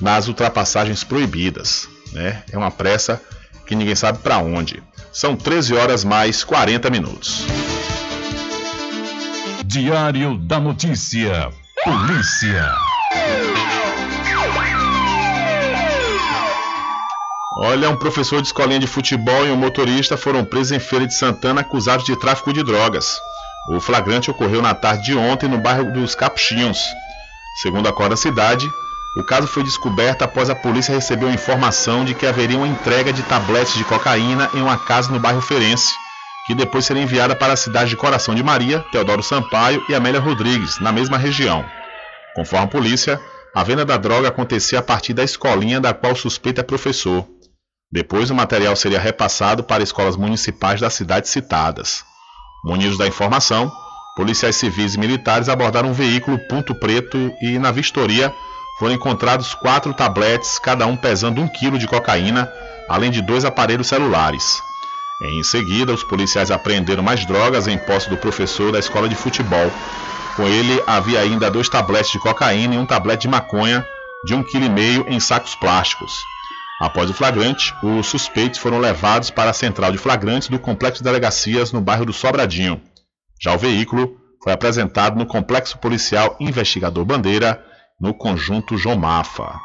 nas ultrapassagens proibidas. Né? É uma pressa que ninguém sabe para onde. São 13 horas mais 40 minutos. Diário da Notícia. Polícia. Olha, um professor de escolinha de futebol e um motorista foram presos em Feira de Santana acusados de tráfico de drogas. O flagrante ocorreu na tarde de ontem no bairro dos Capuchinhos. Segundo a Corda Cidade, o caso foi descoberto após a polícia receber uma informação de que haveria uma entrega de tabletes de cocaína em uma casa no bairro Ferense, que depois seria enviada para a cidade de Coração de Maria, Teodoro Sampaio e Amélia Rodrigues, na mesma região. Conforme a polícia, a venda da droga acontecia a partir da escolinha da qual o suspeito é professor. Depois, o material seria repassado para escolas municipais das cidades citadas. Munidos da informação, policiais civis e militares abordaram um veículo ponto preto e, na vistoria, foram encontrados quatro tabletes, cada um pesando um quilo de cocaína, além de dois aparelhos celulares. Em seguida, os policiais apreenderam mais drogas em posse do professor da escola de futebol. Com ele havia ainda dois tabletes de cocaína e um tablete de maconha de um quilo e meio em sacos plásticos. Após o flagrante, os suspeitos foram levados para a central de flagrantes do complexo de delegacias no bairro do Sobradinho. Já o veículo foi apresentado no complexo policial Investigador Bandeira, no conjunto João Mafa.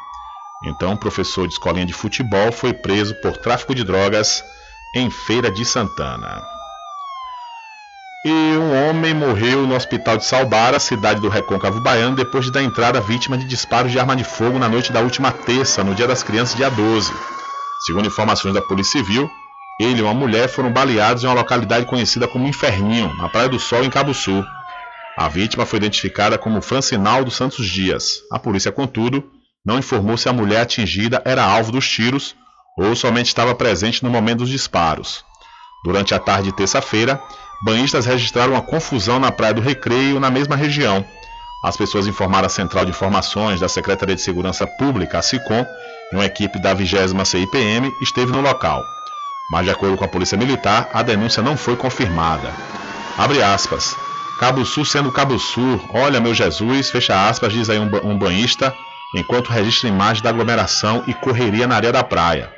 Então, o professor de escolinha de futebol foi preso por tráfico de drogas em Feira de Santana. E um homem morreu no hospital de Salbara, cidade do Recôncavo Baiano, depois de dar entrada vítima de disparos de arma de fogo na noite da última terça, no Dia das Crianças, dia 12. Segundo informações da Polícia Civil, ele e uma mulher foram baleados em uma localidade conhecida como Inferninho, na Praia do Sol, em Cabo Sul. A vítima foi identificada como Francinaldo Santos Dias. A polícia, contudo, não informou se a mulher atingida era alvo dos tiros ou somente estava presente no momento dos disparos. Durante a tarde de terça-feira, banhistas registraram uma confusão na Praia do Recreio, na mesma região. As pessoas informaram a Central de Informações da Secretaria de Segurança Pública, a SICOM, e uma equipe da 20 CIPM esteve no local. Mas, de acordo com a Polícia Militar, a denúncia não foi confirmada. Abre aspas. Cabo Sul sendo Cabo Sul, olha meu Jesus, fecha aspas, diz aí um, um banhista, enquanto registra imagens da aglomeração e correria na areia da praia.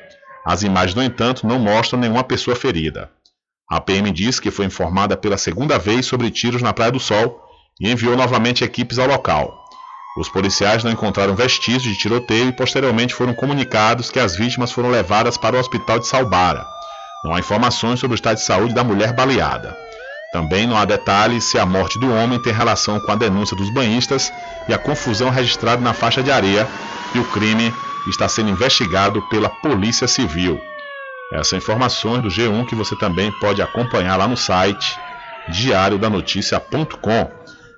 As imagens, no entanto, não mostram nenhuma pessoa ferida. A PM diz que foi informada pela segunda vez sobre tiros na Praia do Sol e enviou novamente equipes ao local. Os policiais não encontraram vestígios de tiroteio e posteriormente foram comunicados que as vítimas foram levadas para o hospital de Salbara. Não há informações sobre o estado de saúde da mulher baleada. Também não há detalhes se a morte do homem tem relação com a denúncia dos banhistas e a confusão registrada na faixa de areia, e o crime está sendo investigado pela Polícia Civil. Essas informações do G1 que você também pode acompanhar lá no site diariodanoticia.com.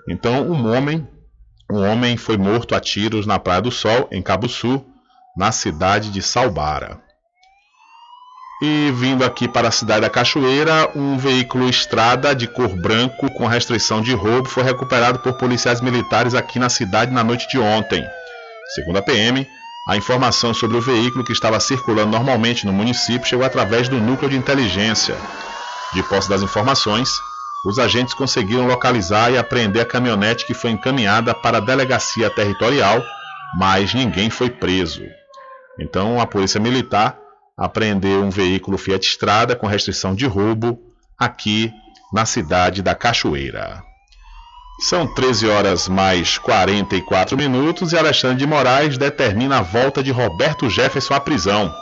Então, um homem, um homem foi morto a tiros na Praia do Sol, em Cabo Sul, na cidade de Salbara. E vindo aqui para a cidade da Cachoeira, um veículo estrada de cor branco com restrição de roubo foi recuperado por policiais militares aqui na cidade na noite de ontem. Segundo a PM, a informação sobre o veículo que estava circulando normalmente no município chegou através do núcleo de inteligência. De posse das informações, os agentes conseguiram localizar e apreender a caminhonete que foi encaminhada para a delegacia territorial, mas ninguém foi preso. Então, a Polícia Militar apreendeu um veículo Fiat Strada com restrição de roubo aqui na cidade da Cachoeira. São 13 horas mais 44 minutos e Alexandre de Moraes determina a volta de Roberto Jefferson à prisão.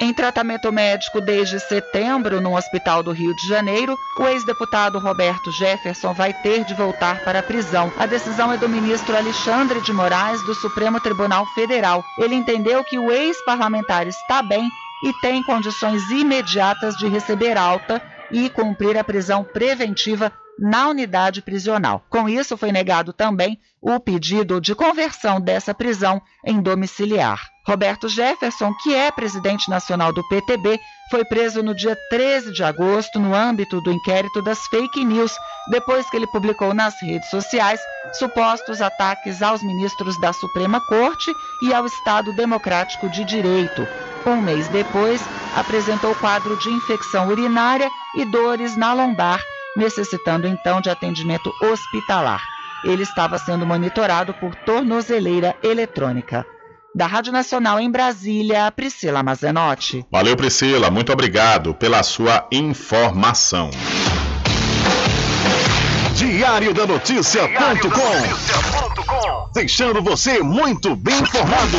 Em tratamento médico desde setembro no Hospital do Rio de Janeiro, o ex-deputado Roberto Jefferson vai ter de voltar para a prisão. A decisão é do ministro Alexandre de Moraes, do Supremo Tribunal Federal. Ele entendeu que o ex-parlamentar está bem e tem condições imediatas de receber alta e cumprir a prisão preventiva na unidade prisional. Com isso, foi negado também o pedido de conversão dessa prisão em domiciliar. Roberto Jefferson, que é presidente nacional do PTB, foi preso no dia 13 de agosto no âmbito do inquérito das fake news, depois que ele publicou nas redes sociais supostos ataques aos ministros da Suprema Corte e ao Estado Democrático de Direito. Um mês depois, apresentou quadro de infecção urinária e dores na lombar necessitando então de atendimento hospitalar. Ele estava sendo monitorado por tornozeleira eletrônica. Da Rádio Nacional em Brasília, Priscila Mazenotti. Valeu, Priscila. Muito obrigado pela sua informação. Diário da Notícia.com Deixando você muito bem informado.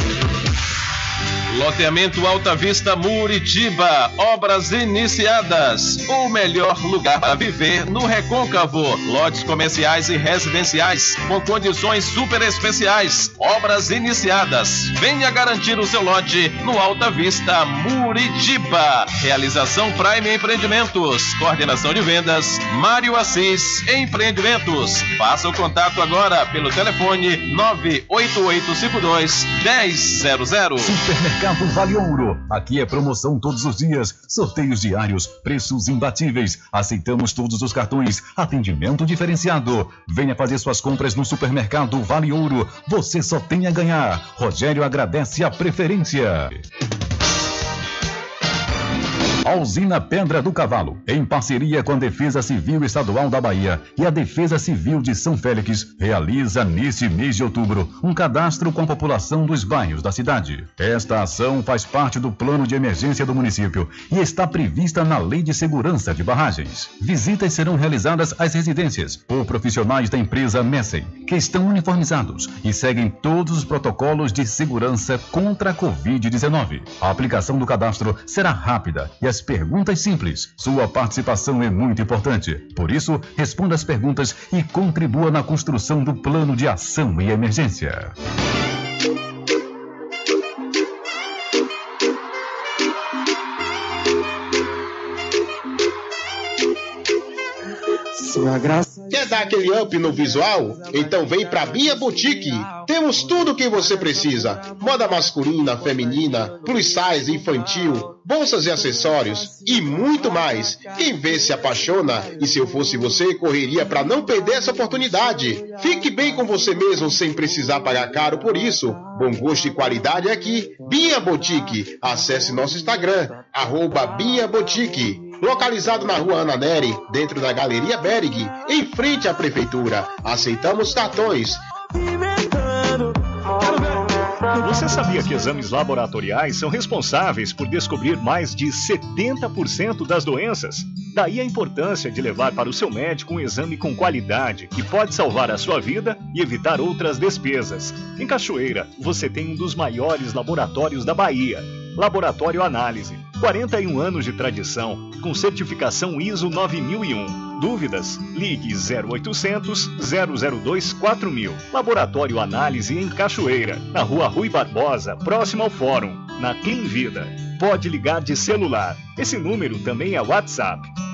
Loteamento Alta Vista Muritiba, obras iniciadas. O melhor lugar para viver no Recôncavo. Lotes comerciais e residenciais com condições super especiais. Obras iniciadas. Venha garantir o seu lote no Alta Vista Muritiba. Realização Prime Empreendimentos. Coordenação de vendas Mário Assis Empreendimentos. Faça o contato agora pelo telefone 98852 1000. Supermercado Vale Ouro. Aqui é promoção todos os dias, sorteios diários, preços imbatíveis. Aceitamos todos os cartões, atendimento diferenciado. Venha fazer suas compras no Supermercado Vale Ouro. Você só tem a ganhar. Rogério agradece a preferência. A usina Pedra do Cavalo, em parceria com a Defesa Civil Estadual da Bahia e a Defesa Civil de São Félix, realiza neste mês de outubro um cadastro com a população dos bairros da cidade. Esta ação faz parte do plano de emergência do município e está prevista na Lei de Segurança de Barragens. Visitas serão realizadas às residências por profissionais da empresa Messem, que estão uniformizados e seguem todos os protocolos de segurança contra a Covid-19. A aplicação do cadastro será rápida e as perguntas simples. Sua participação é muito importante. Por isso, responda as perguntas e contribua na construção do plano de ação e emergência. Quer dar aquele up no visual? Então vem pra Bia Boutique. Temos tudo o que você precisa: moda masculina, feminina, plus size, infantil, bolsas e acessórios e muito mais. Quem vê se apaixona e se eu fosse você, correria para não perder essa oportunidade. Fique bem com você mesmo sem precisar pagar caro por isso. Bom gosto e qualidade aqui. Bia Boutique. Acesse nosso Instagram, arroba Bia Boutique localizado na rua Ana Neri, dentro da Galeria Berg, em frente à Prefeitura. Aceitamos cartões. Você sabia que exames laboratoriais são responsáveis por descobrir mais de 70% das doenças? Daí a importância de levar para o seu médico um exame com qualidade que pode salvar a sua vida e evitar outras despesas. Em Cachoeira, você tem um dos maiores laboratórios da Bahia. Laboratório Análise. 41 anos de tradição, com certificação ISO 9001. Dúvidas? Ligue 0800 002 4000. Laboratório Análise em Cachoeira, na Rua Rui Barbosa, próximo ao Fórum, na Clean Vida. Pode ligar de celular. Esse número também é WhatsApp.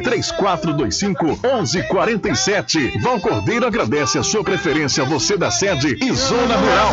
3425 1147. Val Cordeiro agradece a sua preferência, você da sede e Zona Rural.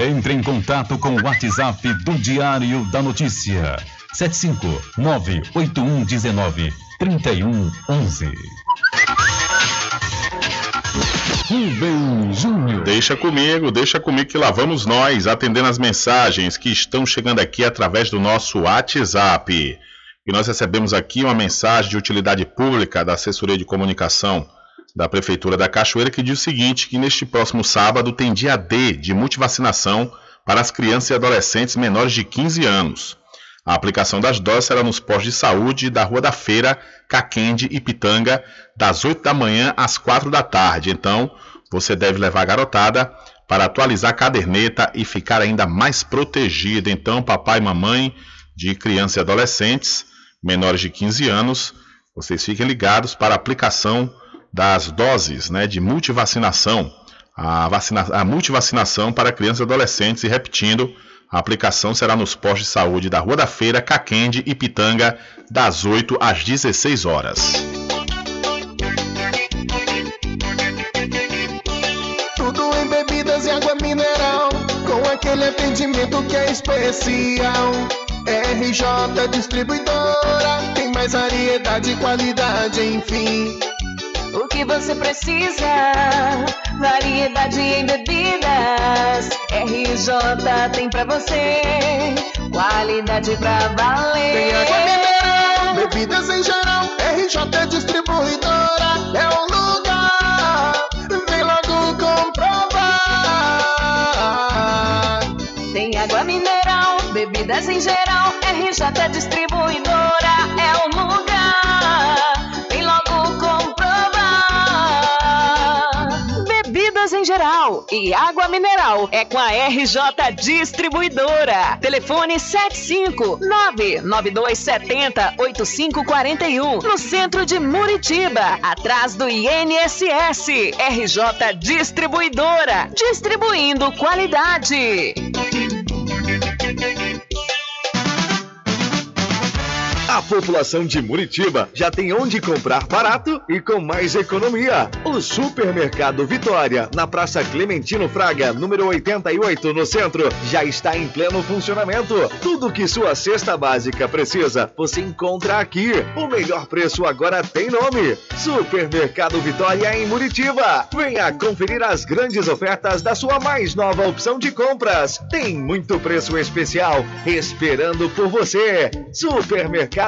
Entre em contato com o WhatsApp do Diário da Notícia. 759-8119-3111. Rubem Júnior. Deixa comigo, deixa comigo que lá vamos nós, atendendo as mensagens que estão chegando aqui através do nosso WhatsApp. E nós recebemos aqui uma mensagem de utilidade pública da Assessoria de Comunicação da Prefeitura da Cachoeira que diz o seguinte: que neste próximo sábado tem dia D de multivacinação para as crianças e adolescentes menores de 15 anos. A aplicação das doses será nos postos de saúde da Rua da Feira, Caquende e Pitanga, das 8 da manhã às 4 da tarde. Então, você deve levar a garotada para atualizar a caderneta e ficar ainda mais protegida. Então, papai e mamãe de crianças e adolescentes menores de 15 anos, vocês fiquem ligados para a aplicação das doses né, de multivacinação, a, vacina, a multivacinação para crianças e adolescentes, e repetindo, a aplicação será nos postos de saúde da Rua da Feira, Caquende e Pitanga, das 8 às 16 horas. Tudo em bebidas e água mineral, com aquele atendimento que é especial. RJ Distribuidora, tem mais variedade e qualidade, enfim. O que você precisa? Variedade em bebidas. RJ tem pra você. Qualidade pra valer. Tem água mineral, bebidas em geral. RJ Distribuidora é o lugar. Vem logo comprovar. Tem água mineral, bebidas Bebidas em geral, RJ Distribuidora geral e água mineral é com a RJ Distribuidora. Telefone 75992708541 no centro de Muritiba, atrás do INSS. RJ Distribuidora, distribuindo qualidade. A população de Muritiba já tem onde comprar barato e com mais economia. O Supermercado Vitória, na Praça Clementino Fraga, número 88, no centro, já está em pleno funcionamento. Tudo que sua cesta básica precisa, você encontra aqui. O melhor preço agora tem nome: Supermercado Vitória em Muritiba. Venha conferir as grandes ofertas da sua mais nova opção de compras. Tem muito preço especial esperando por você. Supermercado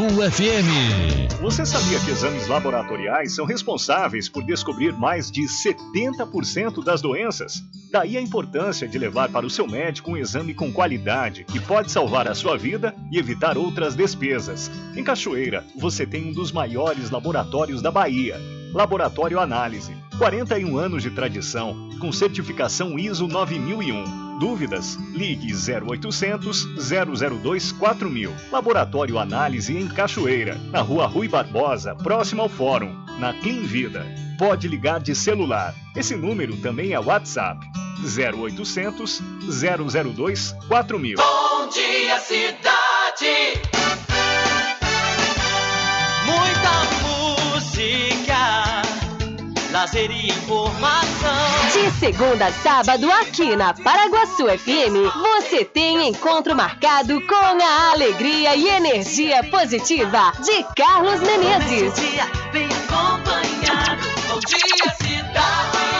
FM. Você sabia que exames laboratoriais são responsáveis por descobrir mais de 70% das doenças? Daí a importância de levar para o seu médico um exame com qualidade que pode salvar a sua vida e evitar outras despesas. Em Cachoeira, você tem um dos maiores laboratórios da Bahia. Laboratório Análise. 41 anos de tradição, com certificação ISO 9001. Dúvidas? Ligue 0800 002 4000. Laboratório Análise em Cachoeira, na Rua Rui Barbosa, próximo ao Fórum, na Clean Vida. Pode ligar de celular. Esse número também é WhatsApp. 0800 002 4000. Bom dia, cidade. Muita lazer e informação. De segunda a sábado, aqui na Paraguaçu FM, você tem encontro marcado com a alegria e energia positiva de Carlos Menezes. Bem acompanhado. Bom dia, cidade.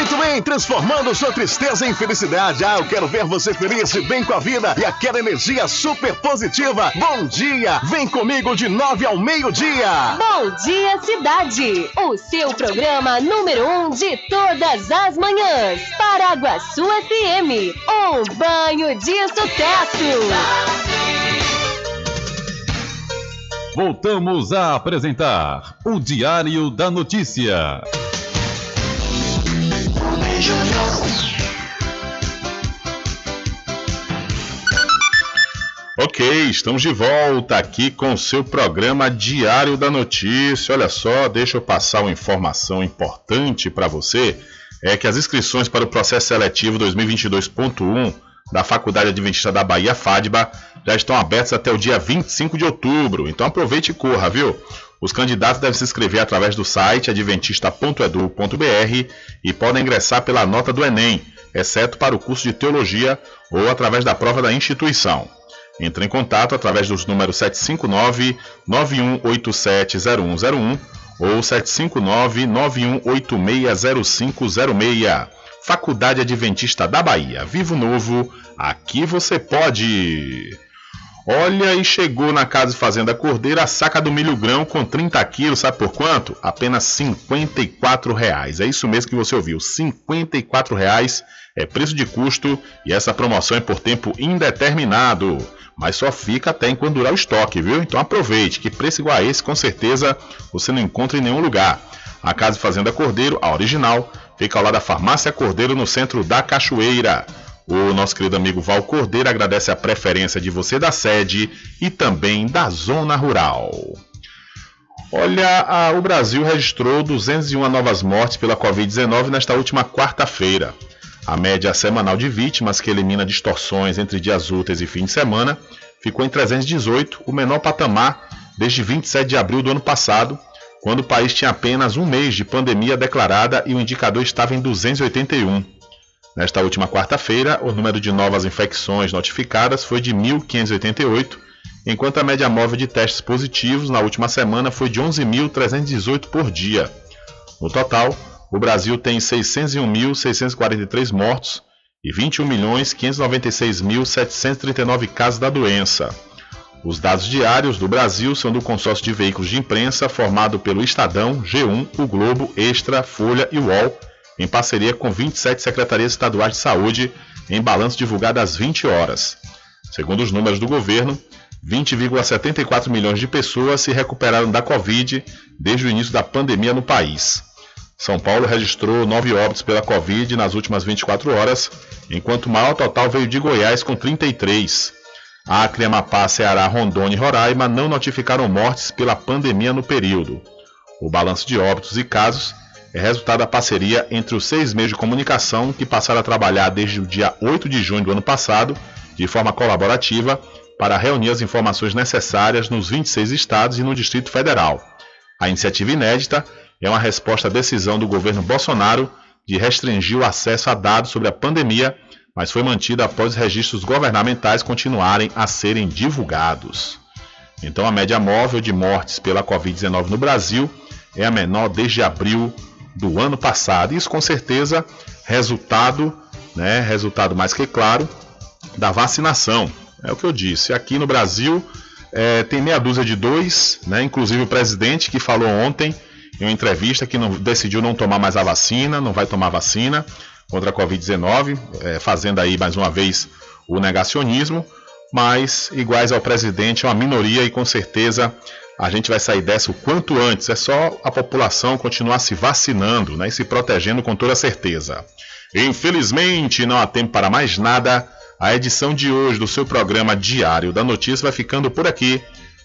Muito bem, transformando sua tristeza em felicidade. Ah, eu quero ver você feliz e bem com a vida e aquela energia super positiva. Bom dia! Vem comigo de nove ao meio-dia. Bom dia, cidade! O seu programa número um de todas as manhãs. Paraguaçu FM. Um banho de sucesso. Voltamos a apresentar o Diário da Notícia. Ok, estamos de volta aqui com o seu programa Diário da Notícia. Olha só, deixa eu passar uma informação importante para você. É que as inscrições para o processo seletivo 2022.1 da Faculdade Adventista da Bahia, FADBA, já estão abertas até o dia 25 de outubro. Então aproveite e corra, viu? Os candidatos devem se inscrever através do site adventista.edu.br e podem ingressar pela nota do Enem, exceto para o curso de teologia ou através da prova da instituição. Entre em contato através dos números 759-9187-0101 ou 759-9186-0506. Faculdade Adventista da Bahia. Vivo Novo, aqui você pode! Olha, e chegou na Casa e Fazenda Cordeira a saca do milho grão com 30 quilos, sabe por quanto? Apenas 54 reais. É isso mesmo que você ouviu, 54 reais é preço de custo e essa promoção é por tempo indeterminado. Mas só fica até enquanto durar o estoque, viu? Então aproveite, que preço igual a esse com certeza você não encontra em nenhum lugar. A Casa e Fazenda Cordeiro, a original, fica ao lado da Farmácia Cordeiro, no centro da Cachoeira. O nosso querido amigo Val Cordeiro agradece a preferência de você da sede e também da zona rural. Olha, a- o Brasil registrou 201 novas mortes pela Covid-19 nesta última quarta-feira. A média semanal de vítimas, que elimina distorções entre dias úteis e fim de semana, ficou em 318, o menor patamar desde 27 de abril do ano passado, quando o país tinha apenas um mês de pandemia declarada e o indicador estava em 281. Nesta última quarta-feira, o número de novas infecções notificadas foi de 1.588, enquanto a média móvel de testes positivos na última semana foi de 11.318 por dia. No total, o Brasil tem 601.643 mortos e 21.596.739 casos da doença. Os dados diários do Brasil são do consórcio de veículos de imprensa formado pelo Estadão, G1, o Globo, Extra, Folha e UOL, em parceria com 27 secretarias estaduais de saúde, em balanço divulgado às 20 horas. Segundo os números do governo, 20,74 milhões de pessoas se recuperaram da Covid desde o início da pandemia no país. São Paulo registrou nove óbitos pela Covid nas últimas 24 horas, enquanto o maior total veio de Goiás com 33. Acre, Amapá, Ceará, Rondônia e Roraima não notificaram mortes pela pandemia no período. O balanço de óbitos e casos é resultado da parceria entre os seis meios de comunicação que passaram a trabalhar desde o dia 8 de junho do ano passado, de forma colaborativa, para reunir as informações necessárias nos 26 estados e no Distrito Federal. A iniciativa inédita é uma resposta à decisão do governo Bolsonaro de restringir o acesso a dados sobre a pandemia, mas foi mantida após os registros governamentais continuarem a serem divulgados. Então, a média móvel de mortes pela Covid-19 no Brasil é a menor desde abril do ano passado. Isso, com certeza, resultado, né, resultado mais que claro, da vacinação. É o que eu disse. Aqui no Brasil é, tem meia dúzia de dois, né, inclusive o presidente que falou ontem em uma entrevista que não, decidiu não tomar mais a vacina, não vai tomar vacina contra a Covid-19, é, fazendo aí mais uma vez o negacionismo, mas iguais ao presidente é uma minoria e com certeza a gente vai sair dessa o quanto antes. É só a população continuar se vacinando né, e se protegendo com toda certeza. Infelizmente, não há tempo para mais nada. A edição de hoje do seu programa Diário da Notícia vai ficando por aqui.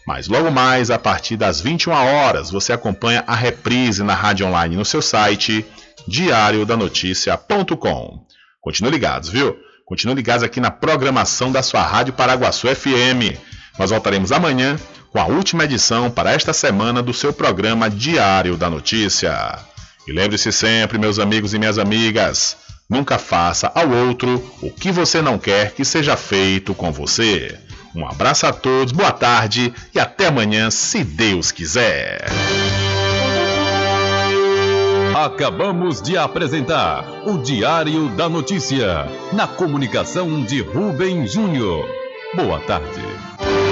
Mas logo mais, a partir das 21 horas, você acompanha a reprise na rádio online no seu site diariodanoticia.com. Continue ligados, viu? Continue ligados aqui na programação da sua Rádio Paraguaçu FM. Nós voltaremos amanhã com a última edição para esta semana do seu programa Diário da Notícia. E lembre-se sempre, meus amigos e minhas amigas, nunca faça ao outro o que você não quer que seja feito com você. Um abraço a todos, boa tarde e até amanhã, se Deus quiser. Acabamos de apresentar o Diário da Notícia, na comunicação de Rubem Júnior. Boa tarde.